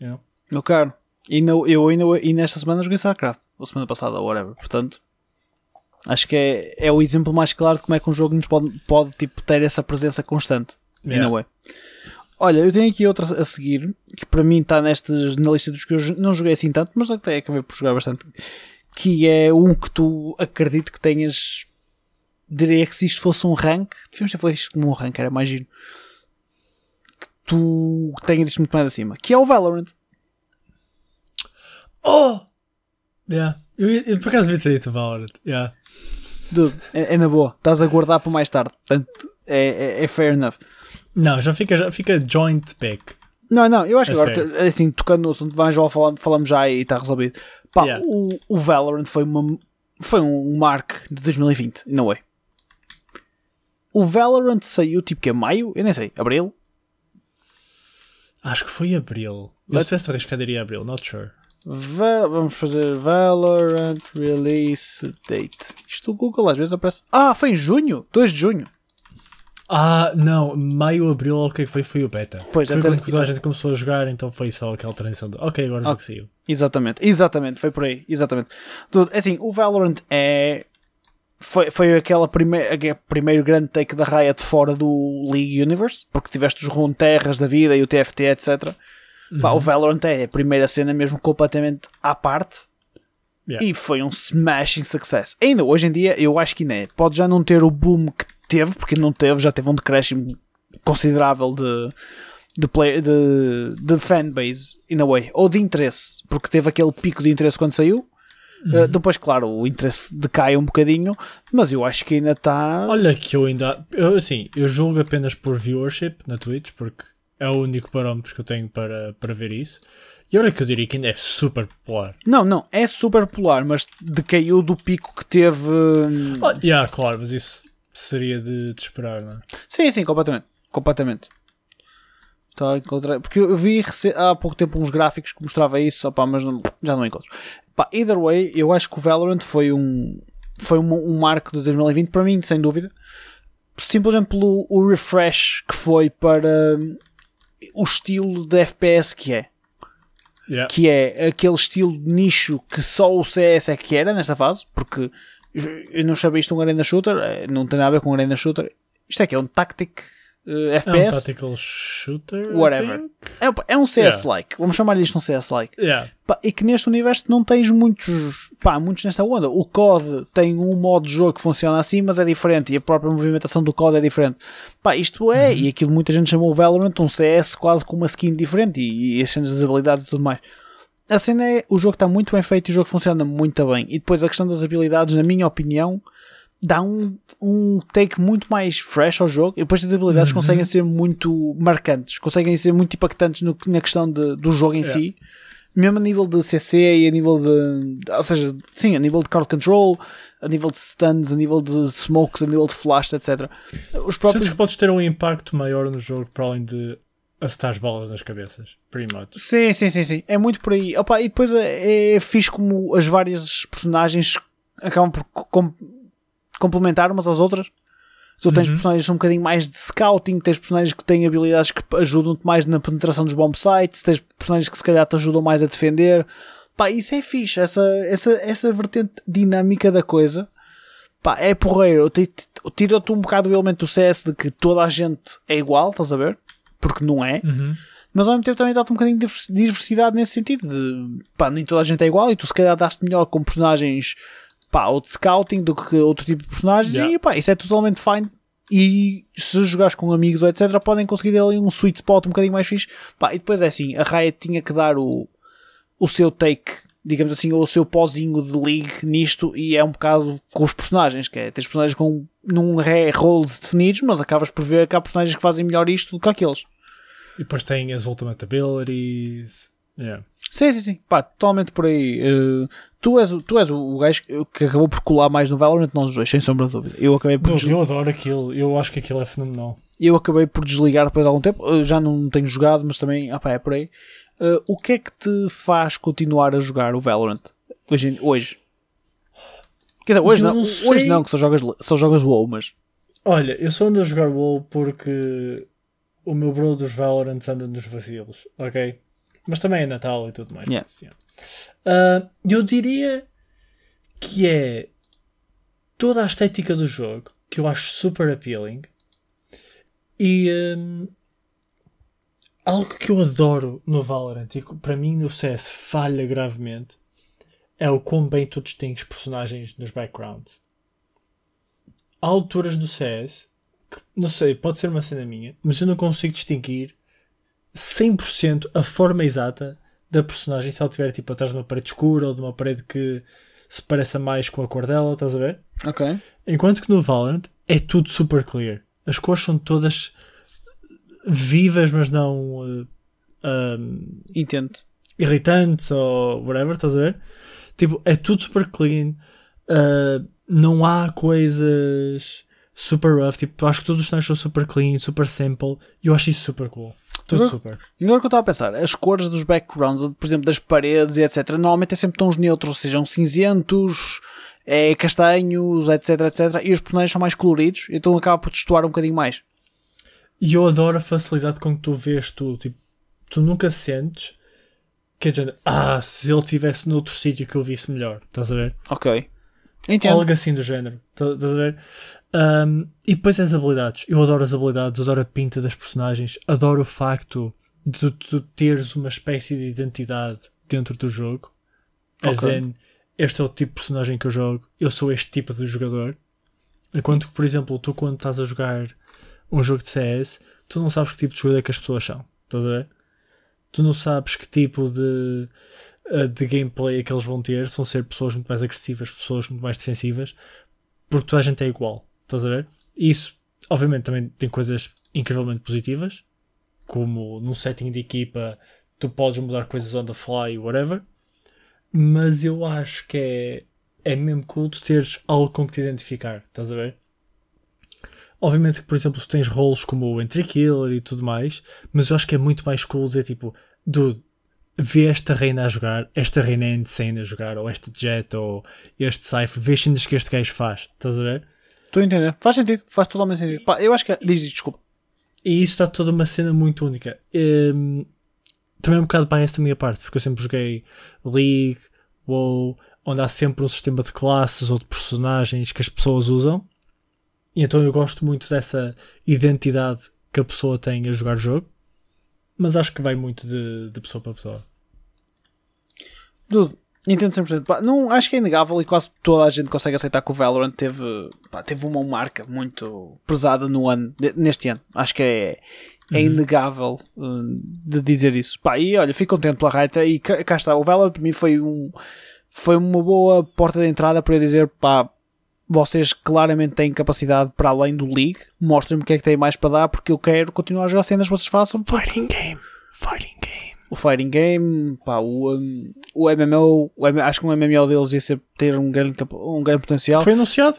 You know? Meu caro. E no, eu ainda e nesta semana joguei StarCraft. Ou semana passada, ou whatever. Portanto, acho que é, é o exemplo mais claro de como é que um jogo nos pode, pode tipo, ter essa presença constante. In Yeah. a way. Olha, eu tenho aqui outra a seguir, que para mim está nestes, na lista dos que eu não joguei assim tanto, mas até acabei por jogar bastante. Que é um que tu acredito que tenhas. Diria que se isto fosse um rank, devíamos ter feito isto como um rank, era mais giro. Que tu tenhas isto muito mais acima. Que é o Valorant. Oh! Yeah. Eu, eu por acaso devia ter dito Valorant. Yeah. Dude, é, é na boa. Estás a guardar para mais tarde. Portanto, é, é, é fair enough. Não, já fica, já fica joint pick. Não, não, eu acho que É agora, fair. assim, tocando no assunto, mais já falamos, falamos já e está resolvido. Pá, Yeah. o, o Valorant foi, uma, foi um mark de 2020, não é? O Valorant saiu tipo que é maio? Eu nem sei, abril? Acho que foi abril. Eu But- se arriscado iria abril, not sure. Va- vamos fazer Valorant Release Date. Isto o Google às vezes aparece. Ah, foi em junho, 2 de junho. Ah, não, maio, abril, o que é que foi? Foi o beta. Pois, foi quando toda a gente começou a jogar, então foi só aquela transição de ok, agora o jogo saiu. Exatamente, exatamente, foi por aí, exatamente. Tudo, assim, o Valorant é. Foi, foi aquela primeira, aquele primeiro grande take da Riot fora do League Universe, porque tiveste os Runeterras da vida e o TFT, etc. Pá, o Valorant é a primeira cena mesmo completamente à parte Yeah. e foi um smashing success. Ainda hoje em dia, eu acho que ainda é. Pode já não ter o boom que teve, porque não teve, já teve um decréscimo considerável de, de, play, de, de fanbase, in a way, ou de interesse, porque teve aquele pico de interesse quando saiu. Uh, depois, claro, o interesse decai um bocadinho, mas eu acho que ainda está. Olha que eu ainda. Eu, assim, eu julgo apenas por viewership na Twitch, porque é o único parâmetro que eu tenho para, para ver isso. E olha que eu diria que ainda é super popular. Não, não, é super popular, mas decaiu do pico que teve. hum, Oh, yeah, claro, mas isso seria de, de esperar, não é? Sim, sim, completamente. Completamente. Tá, encontrei- Porque eu vi há pouco tempo uns gráficos que mostrava isso, opá, mas não- já não encontro. Pá, either way, eu acho que o Valorant foi um foi um, um marco de 2020 para mim, sem dúvida. Simplesmente pelo o refresh que foi para hum, o estilo de FPS que é. Yeah. Que é aquele estilo de nicho que só o CS é que era nesta fase, porque eu não sabia isto um arena shooter, eh, não tem nada a ver com um arena shooter. Isto é que é um tactic eh, É um FPS. tactical shooter. Whatever. É, é um CS-like. Vamos chamar-lhe isto um CS-like. Yeah. E que neste universo não tens muitos, pá, muitos nesta onda. O COD tem um modo de jogo que funciona assim, mas é diferente. E a própria movimentação do COD é diferente. Pá, isto é, e aquilo muita gente chamou o Valorant um CS quase com uma skin diferente. E, e as cenas das habilidades e tudo mais. A cena é, o jogo está muito bem feito e o jogo funciona muito bem. E depois a questão das habilidades, na minha opinião, dá um, um take muito mais fresh ao jogo. E depois as habilidades conseguem ser muito marcantes, conseguem ser muito impactantes no- na questão de- do jogo em si. Mesmo a nível de CC e a nível de. Ou seja, sim, a nível de crowd control, a nível de stuns, a nível de smokes, a nível de flash, etc. Os Sentes próprios. que podes ter um impacto maior no jogo para além de acertar as bolas nas cabeças. Pretty much. Sim, sim, sim, sim. É muito por aí. Opa, e depois é, é fixe como as várias personagens acabam por com- complementar umas às outras. Tu tens Uhum. personagens um bocadinho mais de scouting, tens personagens que têm habilidades que ajudam-te mais na penetração dos bomb sites, tens personagens que se calhar te ajudam mais a defender. Pá, isso é fixe, essa, essa, essa vertente dinâmica da coisa. Pá, é porreiro. Ti- ti- Tira-te um bocado o elemento do CS de que toda a gente é igual, estás a ver? Porque não é Uhum. mas ao mesmo tempo também dá-te um bocadinho de divers- diversidade nesse sentido de pá, nem toda a gente é igual e tu se calhar daste melhor com personagens pá, ou de scouting do que outro tipo de personagens Yeah. e pá, isso é totalmente fine e se jogares com amigos ou etc podem conseguir ali um sweet spot um bocadinho mais fixe pá, e depois é assim, a Riot tinha que dar o, o seu take digamos assim, o seu pozinho de league nisto e é um bocado com os personagens, que é, tens personagens com não é roles definidos, mas acabas por ver que há personagens que fazem melhor isto do que aqueles E depois tem as ultimate abilities. Yeah. Sim, sim, sim. Pá, totalmente por aí. Uh, tu, és, o- tu és o gajo que- acabou por colar mais no Valorant, nós dois, sem sombra de dúvida. Eu acabei por, Não, desli- eu adoro aquilo. Eu acho que aquilo é fenomenal. eu acabei por desligar depois de algum tempo. Eu já não tenho jogado, mas também ah, pá, é por aí. Uh, o que é que te faz continuar a jogar o Valorant hoje? hoje? Quer dizer, hoje Eu não, não hoje não, que só jogas, só jogas WoW, mas Olha, eu só ando a jogar WoW porque o meu bro dos Valorants anda nos vacilos, ok? Mas também é Natal e tudo mais. Yeah. Assim. Ah, eu diria que é toda a estética do jogo que eu acho super appealing e hum, algo que eu adoro no Valorant e que para mim no CS falha gravemente é o quão bem tu distingues personagens nos backgrounds há alturas do CS que, não sei, pode ser uma cena minha, mas eu não consigo distinguir 100% a forma exata da personagem se ela estiver tipo atrás de uma parede escura ou de uma parede que se pareça mais com a cor dela, estás a ver? Ok. Enquanto que no Valorant é tudo super clear. As cores são todas vivas, mas não uh, um, Entendo. irritantes ou whatever, estás a ver? Tipo, é tudo super clean. uh, não há coisas super rough. Tipo, acho que todos os cenários são super clean, super simple. E eu acho isso super cool. Tudo Agora- super. E agora que eu estava a pensar, as cores dos backgrounds, por exemplo, das paredes e etc., normalmente é sempre tons neutros, sejam cinzentos, é, castanhos, etc, etc. E os personagens são mais coloridos, então acaba por destoar um bocadinho mais. E eu adoro a facilidade com que tu vês tudo. Tipo, tu nunca sentes que é de género, ah, se ele estivesse noutro sítio que eu visse melhor. Estás a ver? Ok. Entendo. Algo assim do género. Tá- Estás a ver? Um, e depois as habilidades. Eu adoro as habilidades, adoro a pinta das personagens, adoro o facto de tu, teres uma espécie de identidade dentro do jogo. As Ok. in, este é o tipo de personagem que eu jogo, eu sou este tipo de jogador. Enquanto que, por exemplo, tu quando estás a jogar um jogo de CS, tu não sabes que tipo de jogador é que as pessoas são. Estás a ver? Tu não sabes que tipo de, eh, de gameplay é que eles vão ter. Se vão ser pessoas muito mais agressivas, pessoas muito mais defensivas, porque toda a gente é igual. Estás a ver? E isso, obviamente, também tem coisas incrivelmente positivas, como num setting de equipa tu podes mudar coisas on the fly, whatever. Mas eu acho que é, é mesmo cool tu teres algo com que te identificar, estás a ver? Obviamente que, por exemplo, tu tens roles como o Entry Killer e tudo mais, mas eu acho que é muito mais cool dizer tipo, dude, vê esta reina a jogar, esta reina é insane a jogar, ou este jet, ou este Cypher, vê as cenas que este gajo faz, estás a ver? Estou a entender. Faz sentido. Faz totalmente sentido. Pá, eu acho que... Diz, diz, desculpa. E isso está toda uma cena muito única. Hum, também é um bocado biased da minha parte, porque eu sempre joguei League, WoW, onde há sempre um sistema de classes ou de personagens que as pessoas usam. E então eu gosto muito dessa identidade que a pessoa tem a jogar o jogo. Mas acho que vai muito de, de pessoa para pessoa. Dude, entendo 100%. Pá, não, acho que é inegável e quase toda a gente consegue aceitar que o Valorant teve, pá, teve uma marca muito pesada no ano, ne- neste ano. Acho que é, é inegável hum, de dizer isso. Pá, e olha, fico contente pela Raita e cá, cá está. O Valorant para mim foi, um, foi uma boa porta de entrada para eu dizer, pá, vocês claramente têm capacidade para além do League. Mostrem-me o que é que têm mais para dar porque eu quero continuar a jogar cenas que vocês façam. porque- game. Fighting game. o fighting game, pá, o, um, o MMO, o acho que um MMO deles ia ser, ter um grande, um grande potencial. Foi anunciado?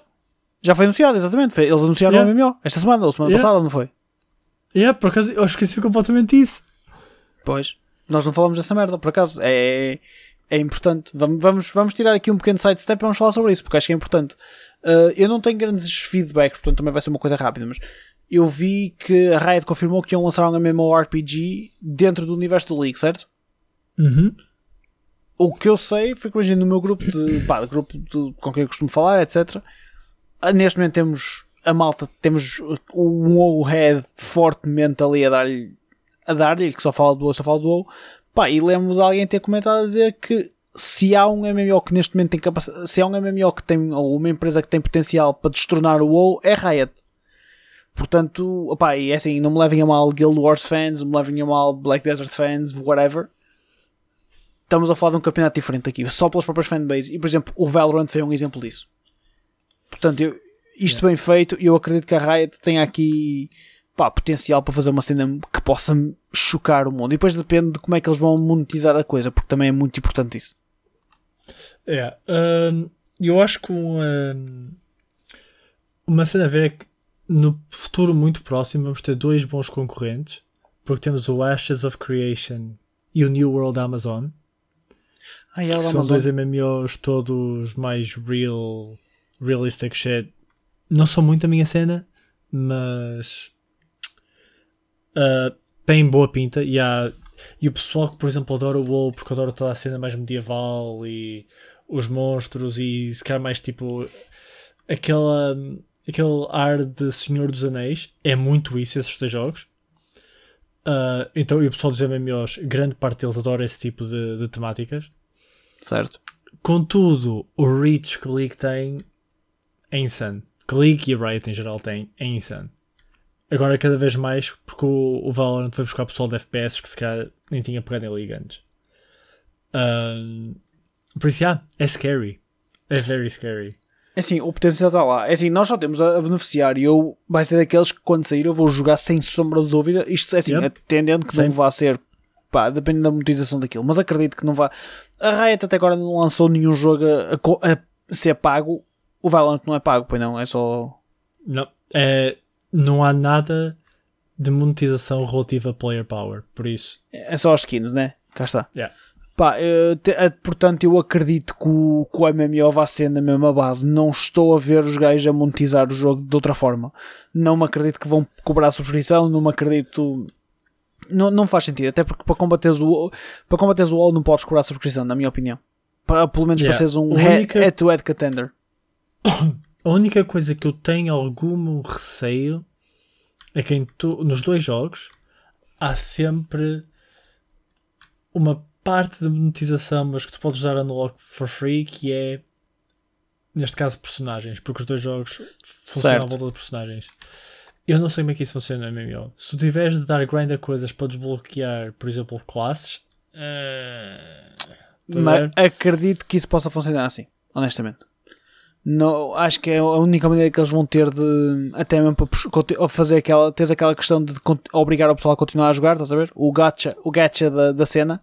Já foi anunciado, exatamente. Foi- eles anunciaram Yeah. o MMO esta semana, ou semana Yeah. passada, não foi? É, por acaso eu esqueci completamente disso. Pois. Nós não falamos dessa merda, por acaso. É, é importante. Vamos, vamos, vamos tirar aqui um pequeno sidestep e vamos falar sobre isso, porque acho que é importante. Uh, eu não tenho grandes feedbacks, portanto também vai ser uma coisa rápida, mas eu vi que a Riot confirmou que iam lançar um MMORPG dentro do universo do League, certo? Uhum. o que eu sei foi que hoje no meu grupo de, [laughs] pá, grupo de- com quem eu costumo falar, etc. ah, Neste momento temos a malta, temos um WoW head fortemente ali a dar-lhe, a dar-lhe, que só fala do WoW, só fala do WoW. Pá, e lembro de alguém ter comentado a dizer que se há um MMO que neste momento tem capacidade, se há um MMO que tem, ou uma empresa que tem potencial para destronar o WoW, é Riot. Portanto, opá, e é assim, não me levem a mal Guild Wars fans, não me levem a mal Black Desert fans, whatever estamos a falar de um campeonato diferente aqui, só pelas próprias fanbases. E, por exemplo, o Valorant foi um exemplo disso. Portanto, eu- isto bem feito, eu acredito que a Riot tenha aqui pá, potencial para fazer uma cena que possa chocar o mundo. E depois depende de como é que eles vão monetizar a coisa, porque também é muito importante isso. É, hum, eu acho que hum, uma cena a ver é que no futuro muito próximo vamos ter dois bons concorrentes, porque temos o Ashes of Creation e o New World Amazon, Ah, e que ela são dois MMOs todos mais real, realistic shit. Não são muito a minha cena, mas ah, têm boa pinta e há e o pessoal que, por exemplo, adora o WoW porque adora toda a cena mais medieval e os monstros e se calhar mais tipo aquela, aquele ar de Senhor dos Anéis é muito isso, esses dois jogos. Ah, então, e o pessoal dos MMOs, grande parte deles adora esse tipo de, de temáticas. Certo. Contudo, o reach que a League tem é insano. Que League e Riot em geral têm é insano. Agora cada vez mais, porque o, o Valorant vai buscar pessoal de FPS que se calhar nem tinha pegado em League antes. Um, por isso, yeah, é scary. É very scary. É assim, o potencial está lá. É assim, nós só temos a, beneficiar e eu vai ser daqueles que quando sair eu vou jogar sem sombra de dúvida. Isto é assim, Yep. atendendo que não Sim. vá ser, pá, depende da monetização daquilo, mas acredito que não vá. A Riot até agora não lançou nenhum jogo a, a a ser pago. O Valorant não é pago, pois não, é só. Não, é, não há nada de monetização relativa a player power. Por isso, É só as skins, né? Cá está. Yeah. Pá, te- eh, portanto, eu acredito que o, que o MMO vai ser na mesma base. Não estou a ver os gajos a monetizar o jogo de outra forma. Não me acredito que vão cobrar subscrição. Não me acredito. Não, não faz sentido. Até porque para combateres o para combateres o WoW não podes cobrar subscrição, na minha opinião. Para, pelo menos Yeah. para seres um única- head-to-head contender. [coughs] a única coisa que eu tenho algum receio é que em to- nos dois jogos há sempre uma parte de monetização, mas que tu podes dar unlock for free, que é neste caso personagens, porque os dois jogos funcionam Certo. à volta de personagens. Eu não sei como é que isso funciona no MMO. Se tu tiveres de dar grind a coisas para desbloquear, por exemplo, classes, a Mas acredito que isso possa funcionar assim, honestamente. Não, acho que é a única maneira que eles vão ter de até mesmo para fazer aquela, tens aquela questão de obrigar o pessoal a continuar a jogar, estás a ver? O gacha, o gacha da, da cena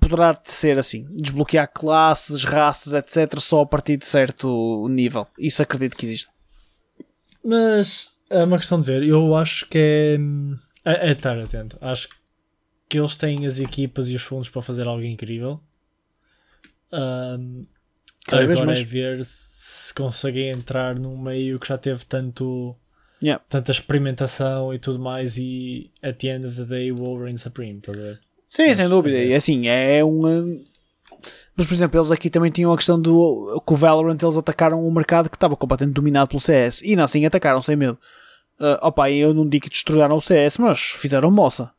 poderá ser assim, desbloquear classes, raças, etc, só a partir de certo nível. Isso acredito que existe. Mas é uma questão de ver. Eu acho que é, é, é estar atento. Acho que eles têm as equipas e os fundos para fazer algo incrível. Ahm, Cada agora é ver se conseguem entrar num meio que já teve tanto Yeah. tanta experimentação e tudo mais e at the end of the day o will reign supreme, estás a ver? Sim, Mas, sem dúvida. é. E assim, é um. Mas, por exemplo, eles aqui também tinham a questão do que o Valorant eles atacaram um mercado que estava completamente dominado pelo CS e não assim atacaram sem medo. Uh, opa, eu não digo que destruíram o CS, mas fizeram moça.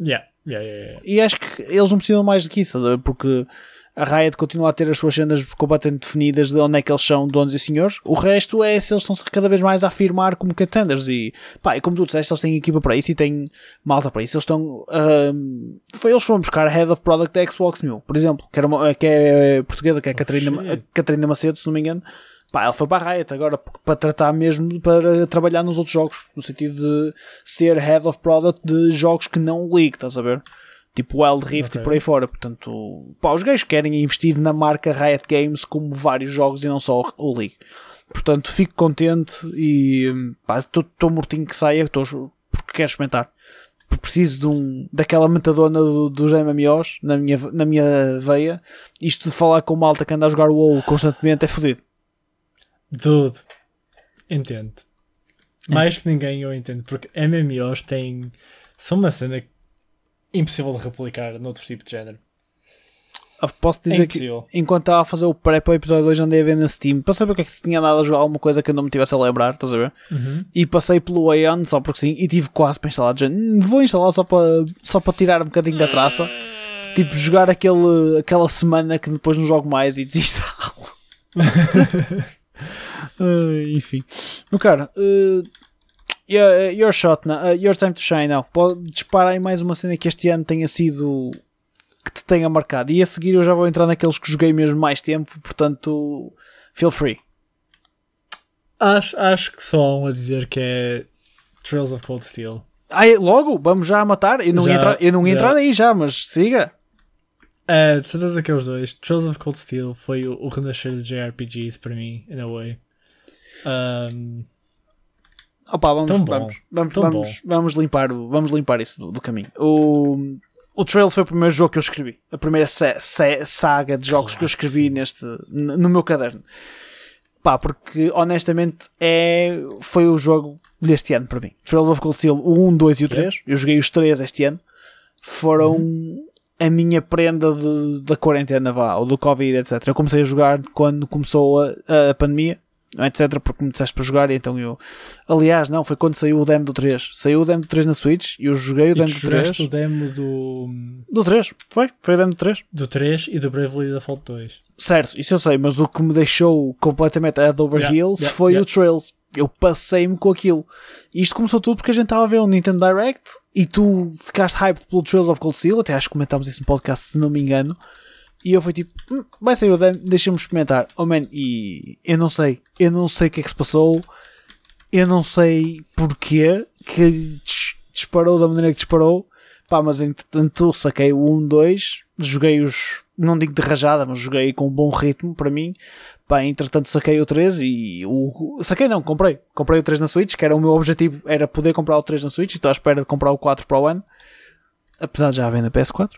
Yeah, yeah, yeah, yeah. E acho que eles não precisam mais do que isso, estás a ver? porque a Riot continua a ter as suas cenas completamente definidas de onde é que eles são donos e senhores. O resto é se eles estão-se cada vez mais a afirmar como contenders. E pá, e como tu disseste, eles têm equipa para isso e têm malta para isso. Eles estão. foi, eles foram buscar a Head of Product da Xbox New, por exemplo, que, era uma- que é portuguesa, que é a Catarina, shit. a Catarina Macedo, se não me engano. Pá, ela foi para a Riot agora para tratar mesmo para trabalhar nos outros jogos, no sentido de ser Head of Product de jogos que não League, estás a ver? Tipo Wild Rift Ok. e por aí fora. Portanto, pá, os gajos querem investir na marca Riot Games como vários jogos e não só o League. Portanto, fico contente e hum, estou mortinho que saia tô, porque quero experimentar. Preciso de um, daquela metadona do- dos MMOs na minha, na minha veia. Isto de falar com malta que anda a jogar WoW constantemente é fodido. Dude, entendo. Mais que ninguém eu entendo, porque MMOs têm. são uma cena impossível de replicar noutro tipo de género. Ah, Posso É dizer que impossível. enquanto estava a fazer o pré para o episódio 2 andei a ver na Steam para saber o que é que se tinha dado a jogar alguma coisa que eu não me tivesse a lembrar, estás a ver? Uhum. E passei pelo Aeon só porque sim e tive quase para instalar. "Hum, Vou instalar só para, só para tirar um bocadinho da traça. Tipo, jogar aquele, aquela semana que depois não jogo mais e desinstalo. [laughs] [laughs] Ah, enfim. Meu cara, uh, your, your shot now, uh, your time to shine now. Pode disparar aí mais uma cena que este ano tenha sido que te tenha marcado. E a seguir eu já vou entrar naqueles que joguei mesmo mais tempo, portanto, feel free. Acho, acho que só há um a dizer que é Trails of Cold Steel. Ai, logo, vamos já matar. Eu não, ia, Já, entrar, eu não ia já. entrar aí já, mas siga. É, de certeza que é os dois. Trails of Cold Steel foi o, o renascer de JRPGs para mim, in a way. Um, Opa, vamos, Tão vamos, vamos, vamos, vamos limpar, vamos limpar isso do, do caminho. O, o Trails foi o primeiro jogo que eu escrevi. A primeira sa- sa- saga de jogos Claro que eu escrevi sim. neste, no meu caderno. Pá, porque honestamente é, foi o jogo deste ano para mim. Trails of Cold Steel, o 1, 2 e o 3. Eu joguei os três este ano. Foram Uhum. a minha prenda de- da quarentena, vá, ou do Covid, etc. Eu comecei a jogar quando começou a, a pandemia, etc. Porque me disseste para jogar e então eu. Aliás, não, foi quando saiu o demo do 3. Saiu o demo do 3 na Switch e eu joguei o demo do 3. jogaste o demo do, Do 3, foi? Foi o demo do 3. do 3 e do Bravely Default 2. Certo, isso eu sei, mas o que me deixou completamente head over Yeah, heels yeah, foi yeah. o Trails. Eu passei-me com aquilo. E isto começou tudo porque a gente estava a ver um Nintendo Direct e tu ficaste hyped pelo Trails of Cold Steel, até acho que comentámos isso no podcast se não me engano. E eu fui tipo, "Hum, vai sair o demo, deixa-me experimentar. Oh man, e eu não sei, eu não sei o que é que se passou, eu não sei porquê que dis- disparou da maneira que disparou. Pá, mas entretanto saquei o 1, 2, joguei os, não digo de rajada, mas joguei com um bom ritmo para mim. Pá, entretanto saquei o 3 e o. Saquei não, comprei. Comprei o 3 na Switch, que era o meu objetivo, era poder comprar o 3 na Switch e estou à espera de comprar o 4 para o ano. Apesar de já haver na PS4.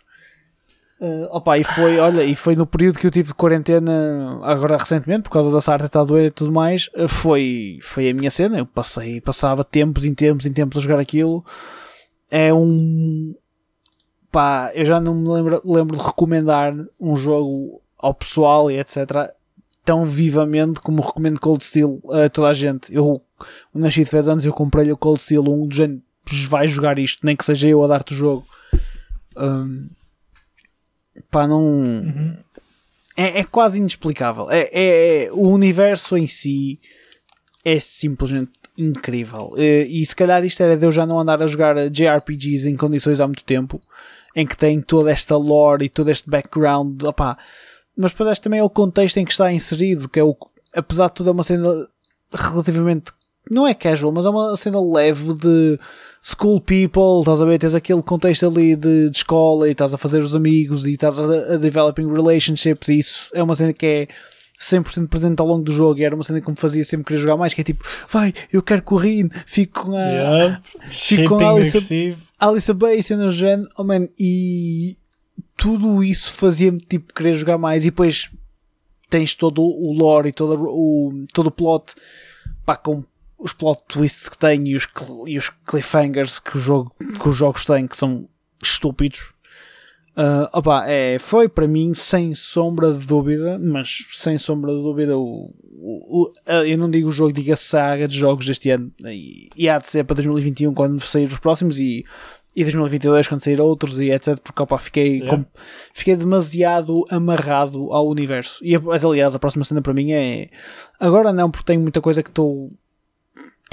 Uh, opa, e foi, olha, e foi no período que eu tive de quarentena agora recentemente, por causa da sarta estar doer e tudo mais, uh, foi, foi a minha cena. Eu passei, passava tempos em tempos em tempos a jogar aquilo. É um pá, eu já não me lembro, lembro de recomendar um jogo ao pessoal e etc. tão vivamente como recomendo Cold Steel a toda a gente. Eu nasci de fez anos eu comprei-lhe o Cold Steel 1 do género, vai jogar isto, nem que seja eu a dar-te o jogo. Um, pá, não. É, é quase inexplicável. É, é- é- o universo em si é simplesmente incrível. Eh, E, se calhar isto era de eu já não andar a jogar JRPGs em condições há muito tempo, em que tem toda esta lore e todo este background. Opá, mas depois este também é o contexto em que está inserido, que é o. Apesar de tudo, é uma cena relativamente. Não é casual, mas é uma cena leve de school people, estás a ver? Tens aquele contexto ali de, de escola e estás a fazer os amigos e estás a, a developing relationships e isso é uma cena que é 100% presente ao longo do jogo e era uma cena que me fazia sempre querer jogar mais, que é tipo, vai, eu quero correr, fico com a Yup. [laughs] fico com Shipping Alice-. Alice Bay, cena do género, oh man, e tudo isso fazia-me tipo querer jogar mais e depois tens todo o lore e todo o, todo o plot pá, com os plot twists que tem e os, e os cliffhangers que, o jogo, que os jogos têm que são estúpidos. Ah, opá, é, foi para mim sem sombra de dúvida, mas sem sombra de dúvida, o, o- o- eu não digo o jogo, digo a saga de jogos deste ano e, e há de ser para 2021 quando sair os próximos e, e 2022 quando sair outros e etc. Porque opá, fiquei, Yeah. com- fiquei demasiado amarrado ao universo. E aliás, a próxima cena para mim é agora não, porque tenho muita coisa que estou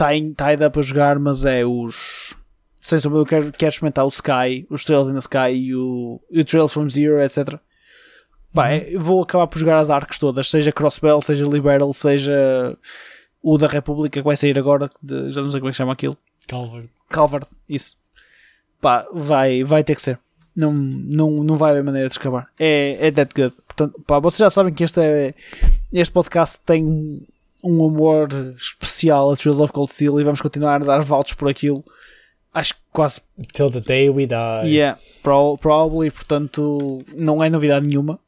tied tied up a jogar, mas é os sem sombra eu quero, quero experimentar o Sky, os Trails in the Sky e o, e o Trails from Zero, etc. Pá, é- eu vou acabar por jogar as arcos todas, seja Crossbell, seja Liberal, seja o da República que vai sair agora, de- já não sei como é que se chama aquilo. Calvard. Calvard, isso. Pá, vai, vai ter que ser. Não, não, não vai haver maneira de escapar. É, é that good. Portanto, pá, vocês já sabem que este, é, este podcast tem um, amor especial a Trails of Cold Steel e vamos continuar a dar voltos por aquilo. Acho que quase Till the day we die. Yeah, pro- probably, portanto, não é novidade nenhuma.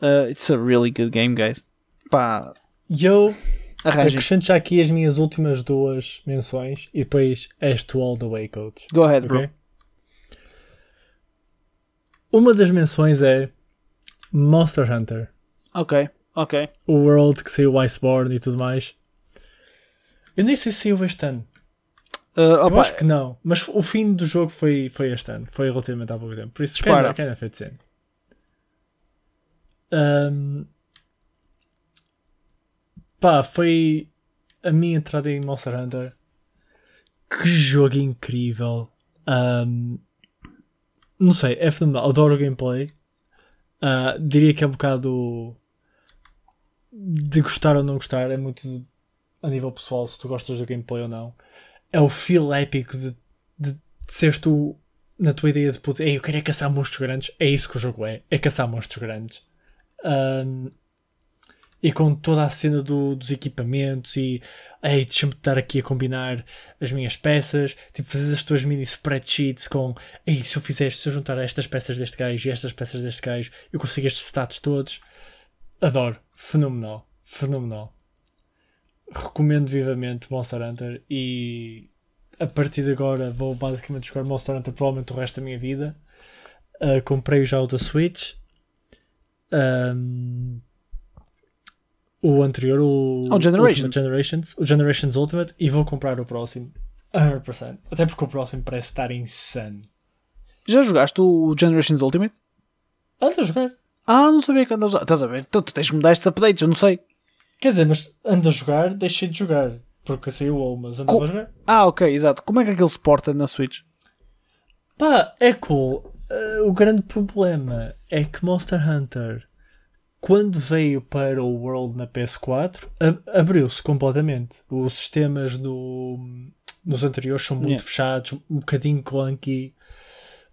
Uh, it's a really good game, guys. Pá, eu arranjem. acrescento já aqui as minhas últimas duas menções e depois és tu all the way, coach. Go ahead, bro. Ok? Uma das menções é Monster Hunter. Ok, ok. O World que saiu o Iceborne e tudo mais. Eu nem sei se saiu este ano. Uh, Eu acho que não. Mas o fim do jogo foi, foi este ano. Foi relativamente há pouco tempo. Por isso, Dispara. kinda, kinda fits in. Um, pá, foi a minha entrada em Monster Hunter. Que jogo incrível. Um, não sei, é fenomenal. Adoro o gameplay. Ah, diria que é um bocado de gostar ou não gostar. É muito de- a nível pessoal se tu gostas do gameplay ou não. É o feel épico de, de, de seres tu na tua ideia de puto, Ei, eu quero é caçar monstros grandes. É isso que o jogo é. É caçar monstros grandes. Um, e com toda a cena do- dos equipamentos e ei, deixa-me estar aqui a combinar as minhas peças, tipo, fazes as tuas mini spreadsheets com ei, se eu fizer se eu juntar estas peças deste gajo e estas peças deste gajo, eu consigo estes status todos. Adoro, fenomenal, fenomenal. Recomendo vivamente Monster Hunter e a partir de agora vou basicamente jogar Monster Hunter provavelmente o resto da minha vida. Uh, comprei já o da Switch. Um, o anterior, o, Oh, Generations. Ultimate Generations, o Generations Ultimate, e vou comprar o próximo 100%. Até porque o próximo parece estar insano. já jogaste o Generations Ultimate? Anda a jogar. Ah, não sabia que andas a Estás a ver? Então tu tens que mudar estes updates, eu não sei. Quer dizer, mas anda a jogar, deixei de jogar. Porque saiu o mas andava Co- a jogar. Ah, ok, exato. Como é que aquele se porta na Switch? Pá, é cool. uh, o grande problema é que Monster Hunter, quando veio para o World na PS4, ab- abriu-se completamente. Os sistemas no, nos anteriores são muito Yeah. fechados, um bocadinho clunky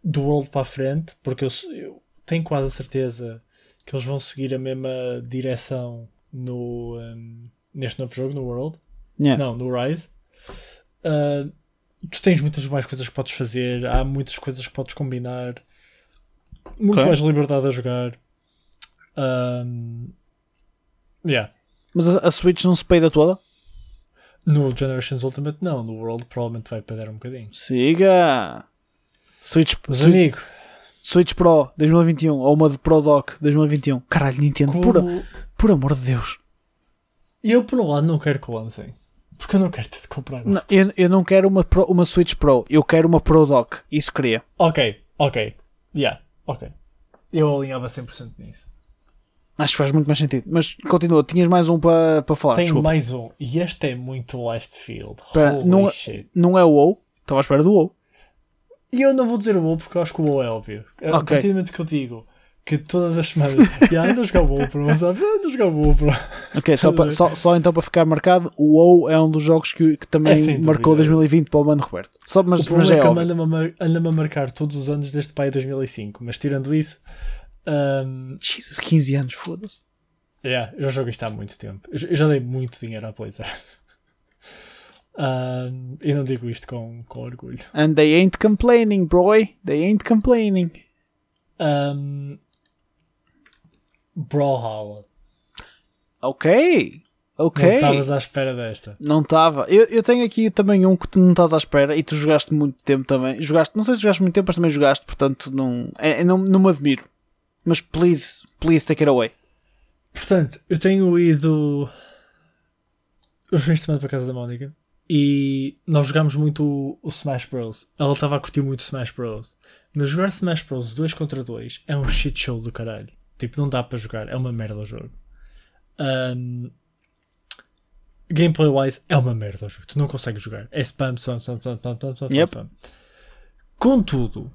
do World para a frente, porque eu, eu tenho quase a certeza que eles vão seguir a mesma direção no, um, neste novo jogo, no World. Yeah. Não, no Rise. Uh, tu tens muitas mais coisas que podes fazer, há muitas coisas que podes combinar, muito Ok. mais liberdade a jogar. Um, yeah. Mas a, a Switch não se peida toda? No Generations Ultimate, não. No World, provavelmente vai perder um bocadinho. Siga! Switch, Mas, Switch, amigo, Switch Pro 2021 ou uma de Pro Dock 2021. Caralho, Nintendo, por, como... por amor de Deus. eu, por um lado, não quero que lancem. Porque eu não quero de comprar. Não, eu, eu não quero uma, Pro- uma Switch Pro, eu quero uma Pro Dock. Isso queria. Ok, ok. Yeah, ok. Eu alinhava 100% nisso. Acho que faz muito mais sentido. Mas continua, tinhas mais um para para falar. Tenho desculpa. mais um. E este é muito left field. Holy não é- shit. Não é o WoW? Estava à espera do WoW. E eu não vou dizer o WoW porque eu acho que o WoW é óbvio. A Ok. partir do momento que eu digo que todas as semanas [laughs] já ando a jogar WoW Pro, sabe? Ando a jogar WoW Pro. Ok, só, para- só, só então para ficar marcado, o WoW é um dos jogos que, que também É, marcou dúvida. 2020 para o Mano Roberto. Só, mas, o problema mas é é que anda-me a, a marcar todos os anos desde pai 2005. Mas tirando isso, hum, Jesus, 15 anos, foda-se. yeah, eu já jogo isto há muito tempo. Eu, já- eu já dei muito dinheiro à Blizzard. E não digo isto com, com orgulho. And they ain't complaining, boy. They ain't complaining. Um, Brawlhalla. Ok. Ok. Não estavas à espera desta. Não estava. Eu, eu tenho aqui também um que tu não estás à espera e tu jogaste muito tempo também. Jogaste, não sei se jogaste muito tempo, mas também jogaste, portanto não, é, é- não, não me admiro. Mas please, please take it away. Portanto, eu tenho ido os fins de semana para a casa da Mónica e nós jogámos muito o, o Smash Bros. Ela estava a curtir muito o Smash Bros. Mas jogar Smash Bros 2 contra 2 é um shit show do caralho. Tipo, não dá para jogar, é uma merda o jogo. Um, gameplay wise é uma merda o jogo. Tu não consegues jogar. É spam, spam, spam, spam, spam, spam, spam, Yep. spam. Contudo,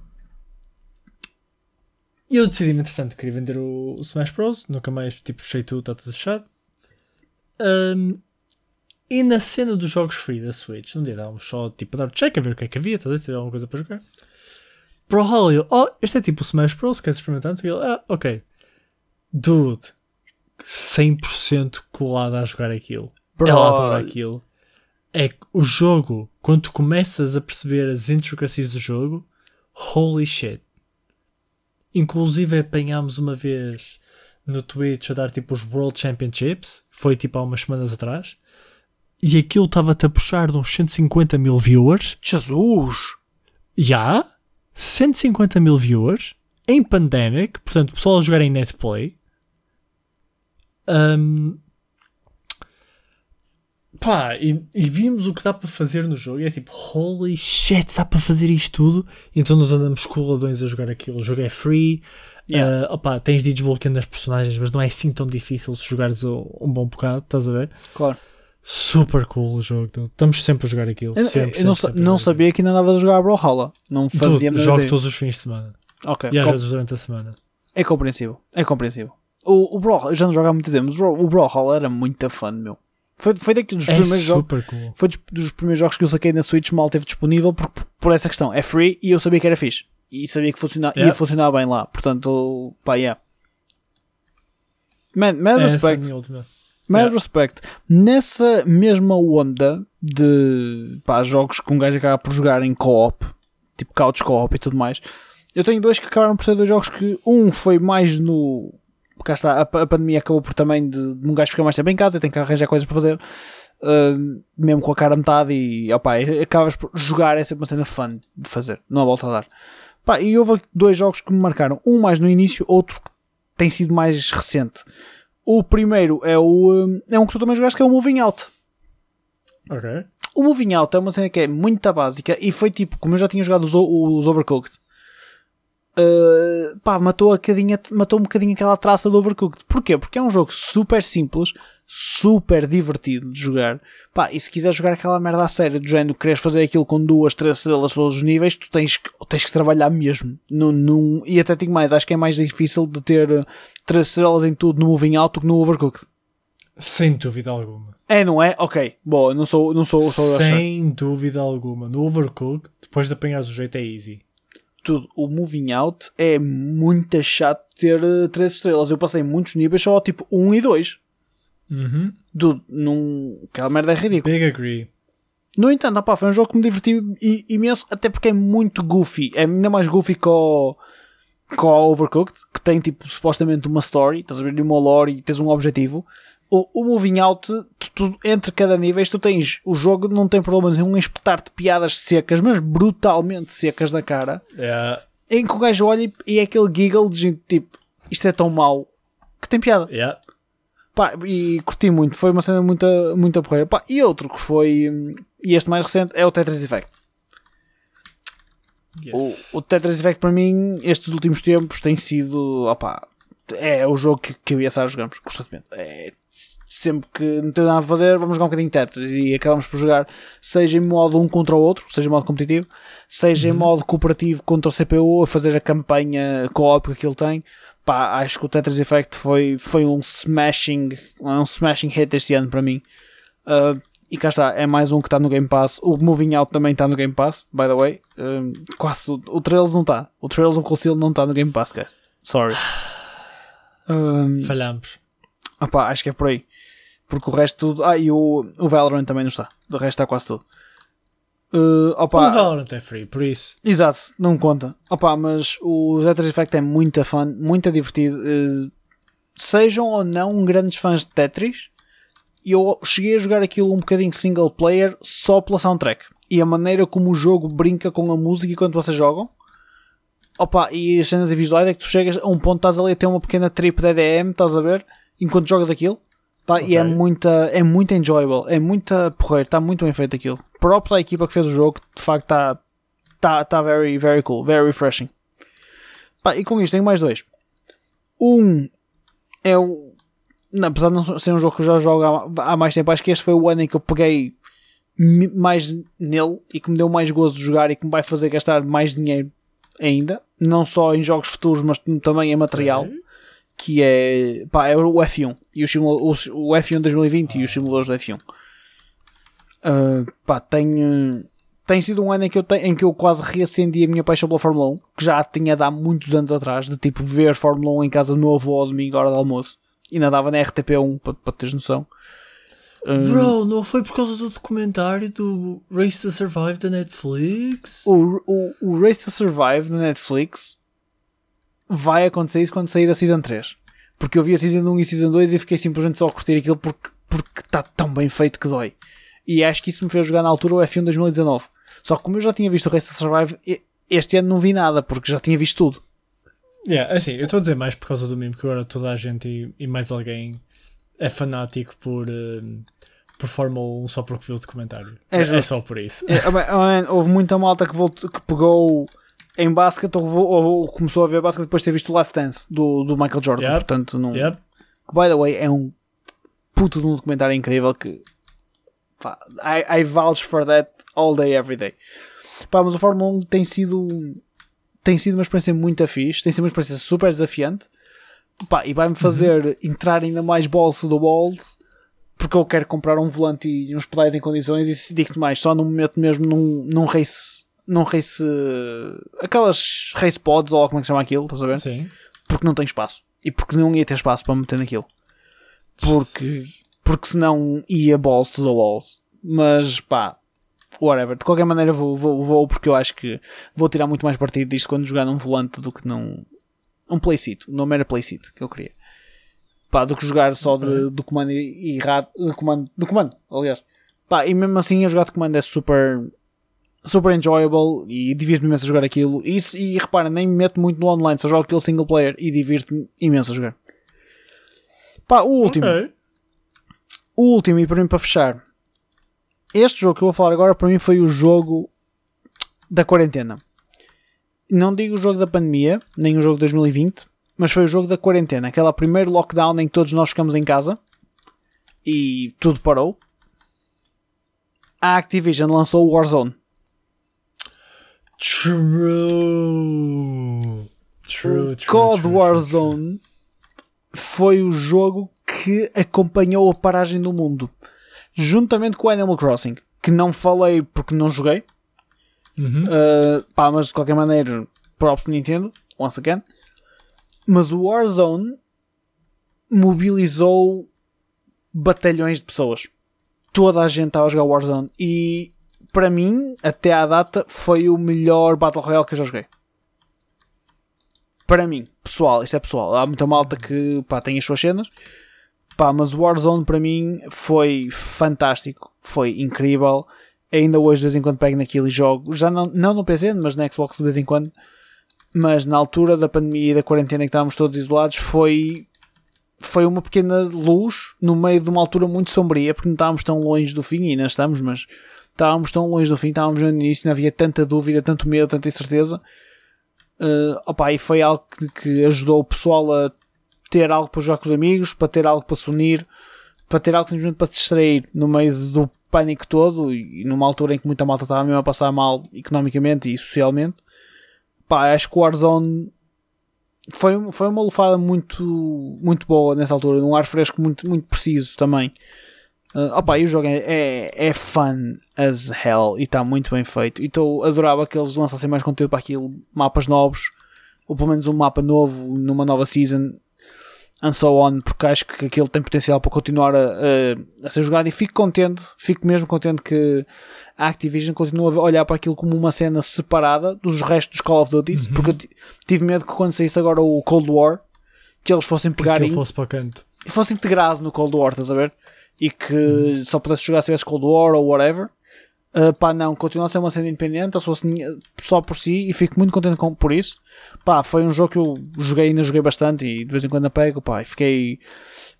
eu decidi, entretanto, que queria vender o, o Smash Bros. Nunca mais, tipo, fechei tudo, está tudo fechado. Um, e na cena dos jogos free da Switch, um dia dávamos só, tipo, a dar check a ver o que é que havia, estás a ver se havia alguma coisa para jogar. Pro Holly, oh, este é tipo o Smash Bros. Queres experimentar? O quê. Ah, ok. Dude, 100% colada a jogar aquilo. Bro. Ela adora aquilo. É que o jogo, quando tu começas a perceber as intricacies do jogo, holy shit. Inclusive apanhámos uma vez no Twitch a dar tipo os World Championships, foi tipo há umas semanas atrás, e aquilo estava-te a puxar de uns 150 mil viewers. Jesus! Já, 150 mil viewers em Pandemic, portanto, o pessoal a jogar em Netplay. Um, pá, e, e vimos o que dá para fazer no jogo. E é tipo, holy shit, dá para fazer isto tudo. Então nós andamos coladões a jogar aquilo. O jogo é free. Yeah. Uh, opá, tens de ir desbloqueando as personagens, mas não é assim tão difícil se jogares o- um bom bocado, estás a ver? Claro. Super cool o jogo. então. Estamos sempre a jogar aquilo. Eu, sempre, eu não, sempre, não sabia que ainda andavas a jogar a Brawlhalla. Não fazia Tudo, jogo ideia. todos os fins de semana. Ok. E às vezes durante a semana. É compreensível. É compreensível. O, o Brawlhalla, já não jogo há muito tempo, mas o Brawl- o Brawlhalla era muito fã meu. Foi, foi daqueles dos É primeiros jogos. cool. Foi dos, dos primeiros jogos que eu saquei na Switch mal teve disponível por, por essa questão. É free e eu sabia que era fixe. E sabia que funciona, Yeah. ia funcionar bem lá. Portanto, pá, yeah. Man, mad É respect. Mad Yeah. respect. Nessa mesma onda de pá, jogos que um gajo acaba por jogar em co-op, tipo couch co-op e tudo mais, eu tenho dois que acabaram por ser dois jogos que um foi mais no. Cá está, a, a pandemia acabou por também de, de um gajo ficar mais tempo em casa e tem que arranjar coisas para fazer, uh, mesmo com a cara a metade, e opá, acabas por jogar, é sempre uma cena fun de fazer, não há volta a dar. Pá, e houve dois jogos que me marcaram, um mais no início, outro que tem sido mais recente. O primeiro é o um, é um que tu também jogaste que é o Moving Out. Ok. O Moving Out é uma cena que é muito básica e foi tipo, como eu já tinha jogado os, os Overcooked, uh, pá, matou, a bocadinho, matou um bocadinho aquela traça do Overcooked. Porquê? Porque é um jogo super simples, super divertido de jogar. Pá, e se quiser jogar aquela merda a sério, do género, queres fazer aquilo com duas, três estrelas todos os níveis, tu tens que, tens que trabalhar mesmo. Num, num, e até digo mais, acho que é mais difícil de ter uh, três estrelas em tudo no Moving Out do que no Overcooked. Sem dúvida alguma. É, não é? Ok. Boa, não sou, não sou, sou Sem dúvida alguma. No Overcooked, depois de apanhares o jeito, é easy. Tudo. O Moving Out é muito chato ter uh, três estrelas. Eu passei muitos níveis só tipo 1 e 2. Uhum. Do, num... Aquela merda é ridícula. Big agree. No entanto, opá, foi um jogo que me diverti imenso, até porque é muito goofy. É ainda mais goofy que o, que o Overcooked, que tem tipo supostamente uma story, estás a ver, uma lore e tens um objetivo. O, o Moving Out, tu- tu- entre cada nível, tu tens. O jogo não tem problema nenhum em espetar-te piadas secas, mas brutalmente secas na cara. Yeah. Em que o gajo olha e, e é aquele giggle de gente tipo, isto é tão mau que tem piada. Yeah. Pá, e curti muito, foi uma cena muito, muito porreira. Pá, e outro que foi, e este mais recente, é o Tetris Effect. Yes. O, o Tetris Effect para mim, estes últimos tempos, tem sido, opá, é o jogo que, que eu e a Sara jogamos constantemente. É, sempre que não tem nada a fazer, vamos jogar um bocadinho de Tetris e acabamos por jogar, seja em modo um contra o outro, seja em modo competitivo, seja em modo cooperativo contra o CPU, a fazer a campanha co-op que ele tem. Pá, acho que o Tetris Effect foi, foi um smashing, um smashing hit este ano para mim. Uh, e cá está, é mais um que está no Game Pass. O Moving Out também está no Game Pass, by the way. Um, quase tudo. O Trails não está. O Trails of Steel não está no Game Pass, guys. Sorry. Um, Falhamos. opá, acho que é por aí. Porque o resto tudo. Ah, e o, o Valorant também não está. O resto está quase tudo. Uh, opa, Mas Valorant é free, por isso. Exato, não conta. Opa, mas o Tetris Effect é muito fun, muito divertido. Eh, sejam ou não grandes fãs de Tetris, eu cheguei a jogar aquilo um bocadinho single player só pela soundtrack. E a maneira como o jogo brinca com a música enquanto vocês jogam. Opa, e as cenas visuais é que tu chegas a um ponto, estás ali a ter uma pequena trip de EDM, estás a ver? Enquanto jogas aquilo. Pá, E é muita, é muito enjoyable, é muita porreira, está muito bem feito aquilo. Props à equipa que fez o jogo, de facto está tá, tá very, very cool, very refreshing. Pá, e com isto tenho mais dois. Um é o. Não, apesar de não ser um jogo que eu já jogo há, há mais tempo, acho que este foi o ano em que eu peguei mais nele e que me deu mais gozo de jogar e que me vai fazer gastar mais dinheiro ainda. Não só em jogos futuros, mas também em material. Que é, pá, é o F1 e o, o F1 2020 e os simuladores do F1. Ah, pá, tem, tem sido um ano em que, eu te- em que eu quase reacendi a minha paixão pela Fórmula 1, que já tinha de há muitos anos atrás, de tipo ver Fórmula 1 em casa do meu avô ao domingo, à hora do almoço, e nadava na RTP1, para, para teres noção. Ah, Bro, não foi por causa do documentário do Race to Survive da Netflix? o, o, o Race to Survive da Netflix vai acontecer isso quando sair a Season 3. Porque eu vi a Season 1 e a Season 2 e fiquei simplesmente só a curtir aquilo porque porque está tão bem feito que dói. E acho que isso me fez jogar na altura o F1 2019. Só que como eu já tinha visto o Race to Survive, este ano não vi nada porque já tinha visto tudo. Yeah, assim, eu estou a dizer mais por causa do meme, que agora toda a gente e, e mais alguém é fanático por, eh, por Fórmula 1 só porque viu o documentário. É É, justo. só por isso. É, ah, man, houve muita malta que, voltou, que pegou em basquete ou, ou- ou começou a ver basquete depois de ter visto o Last Dance do, do Michael Jordan. Yep. Portanto, não, Yep. By the way, é um puto de um documentário incrível que pá, I, I vouch for that all day, every day. Pá, mas o Fórmula 1 tem sido tem sido uma experiência muito fixe, tem sido uma experiência super desafiante Pá, e vai-me fazer entrar ainda mais bolso do balls porque eu quero comprar um volante e uns pedais em condições e se digo-te mais, só no momento mesmo num, num race num race aquelas race pods ou como é que se chama aquilo, estás a ver? Sim. porque não tem espaço e porque não ia ter espaço para meter naquilo porque porque senão ia balls to the walls. Mas pá whatever, de qualquer maneira vou, vou, vou porque eu acho que vou tirar muito mais partido disto quando jogar num volante do que num um playseat, o nome era playseat que eu queria. Pá, do que jogar só de, do comando e, e rato, de comando, do comando, aliás. Pá, e mesmo assim a jogar de comando é super super enjoyable e divirto-me imenso a jogar aquilo. E, e repara, nem me meto muito no online, só jogo aquele single player e divirto-me imenso a jogar. Pá, o último, Ok. O último, e para mim para fechar, este jogo que eu vou falar agora para mim foi o jogo da quarentena. Não digo o jogo da pandemia, nem o jogo de 2020, mas foi o jogo da quarentena, aquela primeiro lockdown em que todos nós ficamos em casa e tudo parou, a Activision lançou o Warzone. True. True, o true, COD true, Warzone foi o jogo que acompanhou a paragem do mundo, juntamente com o Animal Crossing, que não falei porque não joguei. Uhum. Uh, pá, mas de qualquer maneira, props Nintendo, once again. Mas o Warzone mobilizou batalhões de pessoas. Toda a gente estava a jogar Warzone. E para mim, até à data, foi o melhor Battle Royale que eu já joguei. Para mim, pessoal, isto é pessoal. Há muita malta que pá, tem as suas cenas. Pá, mas o Warzone para mim foi fantástico. Foi incrível ainda hoje de vez em quando pego naquilo e jogo, já não, não no PC, mas na Xbox de vez em quando. Mas na altura da pandemia e da quarentena que estávamos todos isolados, foi, foi uma pequena luz no meio de uma altura muito sombria, porque não estávamos tão longe do fim, e ainda estamos, mas estávamos tão longe do fim, estávamos no início, não havia tanta dúvida, tanto medo, tanta incerteza. Uh, opa, e foi algo que, que ajudou o pessoal a ter algo para jogar com os amigos, para ter algo para se unir, para ter algo simplesmente para se distrair no meio do pânico todo e numa altura em que muita malta estava mesmo a passar mal economicamente e socialmente. Pá, acho que o Warzone foi, foi uma lufada muito, muito boa nessa altura, num ar fresco muito, muito preciso também. Uh, opa, e o jogo é, é, é fun as hell e está muito bem feito. E tô, adorava que eles lançassem mais conteúdo para aquilo, mapas novos, ou pelo menos um mapa novo numa nova season and so on, porque acho que aquilo tem potencial para continuar a, a, a, ser jogado e fico contente, fico mesmo contente que a Activision continue a olhar para aquilo como uma cena separada dos restos dos Call of Duty, Uhum. porque eu ti- tive medo que quando saísse agora o Cold War, que eles fossem pegar Que e fosse para canto. e fosse integrado no Cold War, estás a ver? E que Uhum. só pudesse jogar se tivesse Cold War ou whatever. Uh, pá, não, continua a ser uma cena independente, se fosse só por si, e fico muito contente com, por isso. Pá, foi um jogo que eu joguei ainda joguei bastante e de vez em quando pego, pá, e fiquei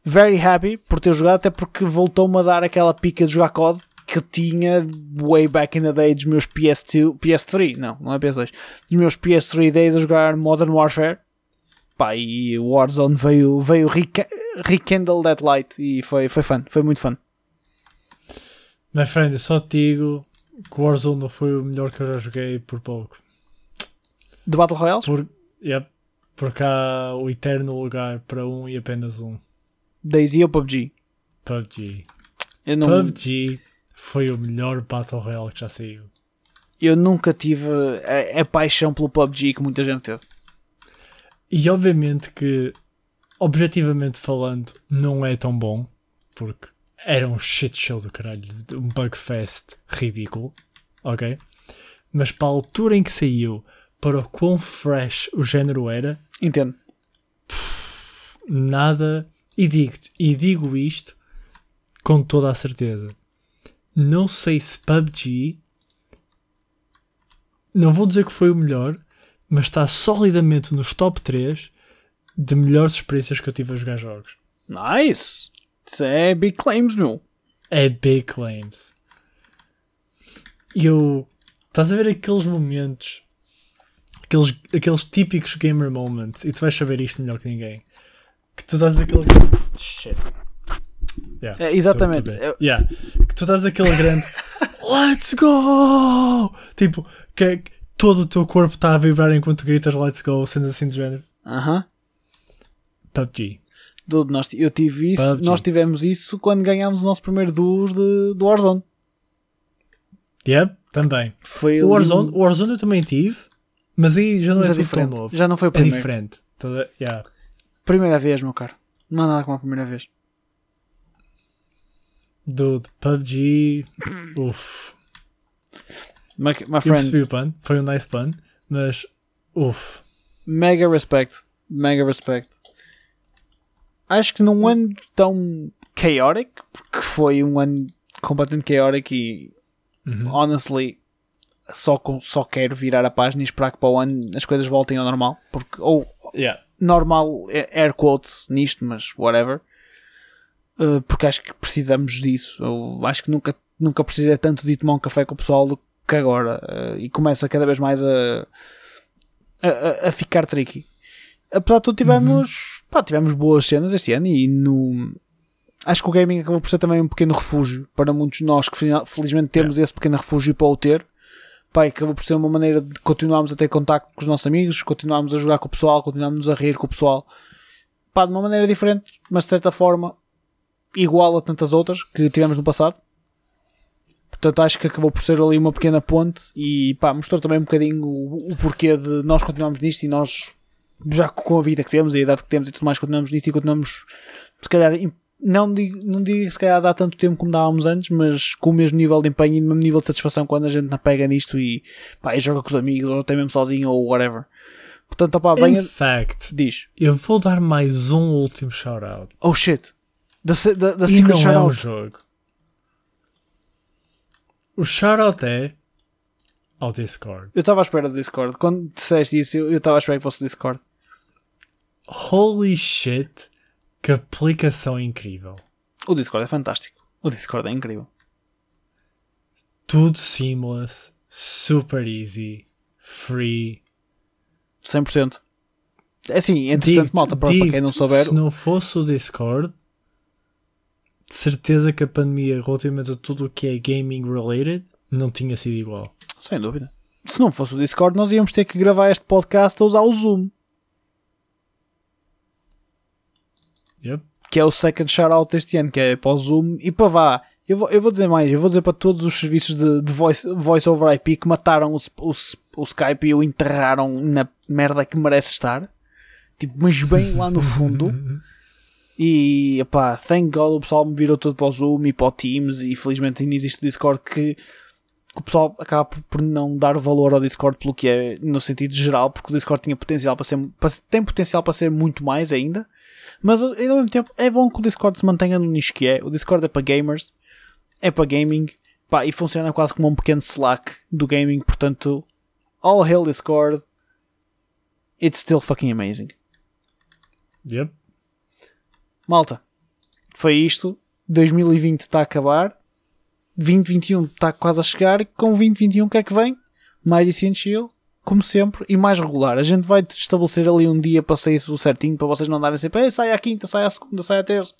very happy por ter jogado, até porque voltou-me a dar aquela pica de jogar COD que tinha way back in the day dos meus PS2, PS3, não, não é PS2, dos meus PS3 days a jogar Modern Warfare. Pá, e Warzone veio, veio reca- rekindle that light e foi, foi fun, foi muito fun. My friend, eu só te digo que Warzone não foi o melhor que eu já joguei por pouco. De Battle Royale? Por, yep, porque há o eterno lugar para um e apenas um. Daisy ou PUBG? PUBG. Eu, não, PUBG foi o melhor Battle Royale que já saiu. eu nunca tive a, a paixão pelo PUBG que muita gente teve. E obviamente que, objetivamente falando, não é tão bom, porque era um shit show do caralho, um bugfest ridículo, ok? Mas para a altura em que saiu, para o quão fresh o género era, Entendo. nada. E digo, e digo isto com toda a certeza. Não sei se PUBG. Não vou dizer que foi o melhor, mas está solidamente nos top 3 de melhores experiências que eu tive a jogar jogos. Nice! Isso é big claims, meu. É big claims. E eu. Estás a ver aqueles momentos. Aqueles, aqueles típicos gamer moments. E tu vais saber isto melhor que ninguém. Que tu dás aquele. Shit. Yeah, É, exatamente. tô- tô. Eu- Yeah. Que tu dás aquele grande. [laughs] Let's go! Tipo, que todo o teu corpo está a vibrar enquanto gritas Let's go, sendo assim do género. Aham. PUBG. Dude, nós, eu tive isso, PUBG. nós tivemos isso quando ganhámos o nosso primeiro duos de, do Warzone. Yep, também. Foi O Warzone, o Warzone eu também tive, mas aí já não mas é, é diferente. tão novo. Já não foi o É primeiro. diferente. Toda- yeah. Primeira vez, meu caro. Não há nada como a primeira vez. Dude, PUBG. [coughs] Uff. My, my Eu friend, percebi o pun, foi um nice pun, mas. Uff. mega respect. Mega respect. Acho que num ano tão chaotic, porque foi um ano completamente chaotic e Uhum. honestly só, só quero virar a página e esperar que para o ano as coisas voltem ao normal. Porque, ou Yeah. normal, é- air quotes nisto, mas whatever. Uh, porque acho que precisamos disso. Eu acho que nunca, nunca precisei tanto de tomar um café com o pessoal do que agora. Uh, e começa cada vez mais a, a, a- ficar tricky. Apesar de tudo, tivemos, pá, tivemos boas cenas este ano e no. acho que o gaming acabou por ser também um pequeno refúgio para muitos de nós que felizmente temos esse pequeno refúgio para o ter. E acabou por ser uma maneira de continuarmos a ter contacto com os nossos amigos, continuarmos a jogar com o pessoal, continuarmos a rir com o pessoal. Pá, de uma maneira diferente, mas de certa forma igual a tantas outras que tivemos no passado. Portanto, acho que acabou por ser ali uma pequena ponte e pá, mostrou também um bocadinho o, o porquê de nós continuarmos nisto e nós, já com a vida que temos a idade que temos e tudo mais, continuamos nisto e continuamos, se calhar, não digo, não digo se calhar dá tanto tempo como dávamos antes, mas com o mesmo nível de empenho e o mesmo nível de satisfação quando a gente não pega nisto e, pá, e joga com os amigos ou até mesmo sozinho ou whatever. Portanto, opá, venha, In fact, diz, eu vou dar mais um último shout-out. oh shit, da, da, da E não é um jogo. O shout-out é ao Discord. Eu estava à espera do Discord. Quando disseste isso, eu eu estava à espera que fosse o Discord. Holy shit, que aplicação incrível. O Discord é fantástico. O Discord é incrível. Tudo seamless, super easy, free. 100%. É assim, entretanto, malta, para, para quem não souber, Se não fosse o Discord, de certeza que a pandemia relativamente a tudo o que é gaming related não tinha sido igual. sem dúvida. Se não fosse o Discord, nós íamos ter que gravar este podcast a usar o Zoom, Yep. que é o second shoutout deste ano, que é para o Zoom e para vá. Eu vou, eu vou dizer mais, eu vou dizer para todos os serviços de, de voice, voice over IP que mataram o, o, o Skype e o enterraram na merda que merece estar. Tipo, mas bem lá no fundo. [laughs] E pá, thank God o pessoal me virou todo para o Zoom e para o Teams e felizmente ainda existe o Discord que, que o pessoal acaba por, por não dar valor ao Discord pelo que é no sentido geral, porque o Discord tinha potencial para ser para- tem potencial para ser muito mais ainda, mas ao mesmo tempo é bom que o Discord se mantenha no nicho que é. O Discord é para gamers, é para gaming, pá, e funciona quase como um pequeno Slack do gaming, portanto, all hail Discord. It's still fucking amazing. Yep. Malta, foi isto. 2020 está a acabar. 2021 está quase a chegar. E com 2021 o que é que vem? Mais Essential, como sempre, e mais regular. A gente vai estabelecer ali um dia para sair tudo certinho, para vocês não darem sempre, "Ei, sai à quinta, sai à segunda, sai à terça.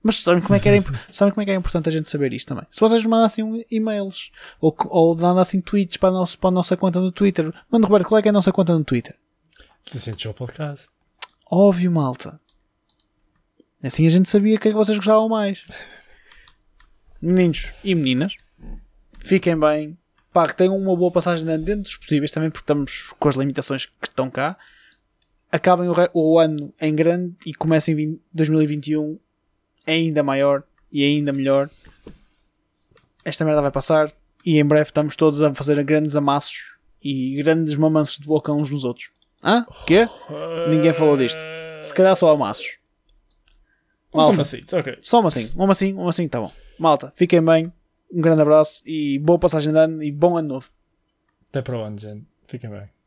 Mas sabem como, é que era, [laughs] sabem como é que é importante a gente saber isto também? Se vocês mandassem e-mails ou, ou mandassem tweets para a, nossa, para a nossa conta no Twitter, manda Roberto, qual é que é a nossa conta no Twitter? Essential Podcast. Óbvio, malta. Assim a gente sabia o que é que vocês gostavam mais. [laughs] Meninos e meninas, fiquem bem. Pá, que tenham uma boa passagem dentro dos possíveis também, porque estamos com as limitações que estão cá. Acabem o, o ano em grande e comecem 20 2021 ainda maior e ainda melhor. Esta merda vai passar e em breve estamos todos a fazer grandes amassos e grandes mamanços de boca uns nos outros. Hã? Quê? Ninguém falou disto. Se calhar só amassos. Malta, Malta. Assim, ok. só uma assim, uma assim, uma assim, tá bom. Malta, fiquem bem, um grande abraço e boa passagem de ano e bom ano novo. Até para o ano, gente. Fiquem bem.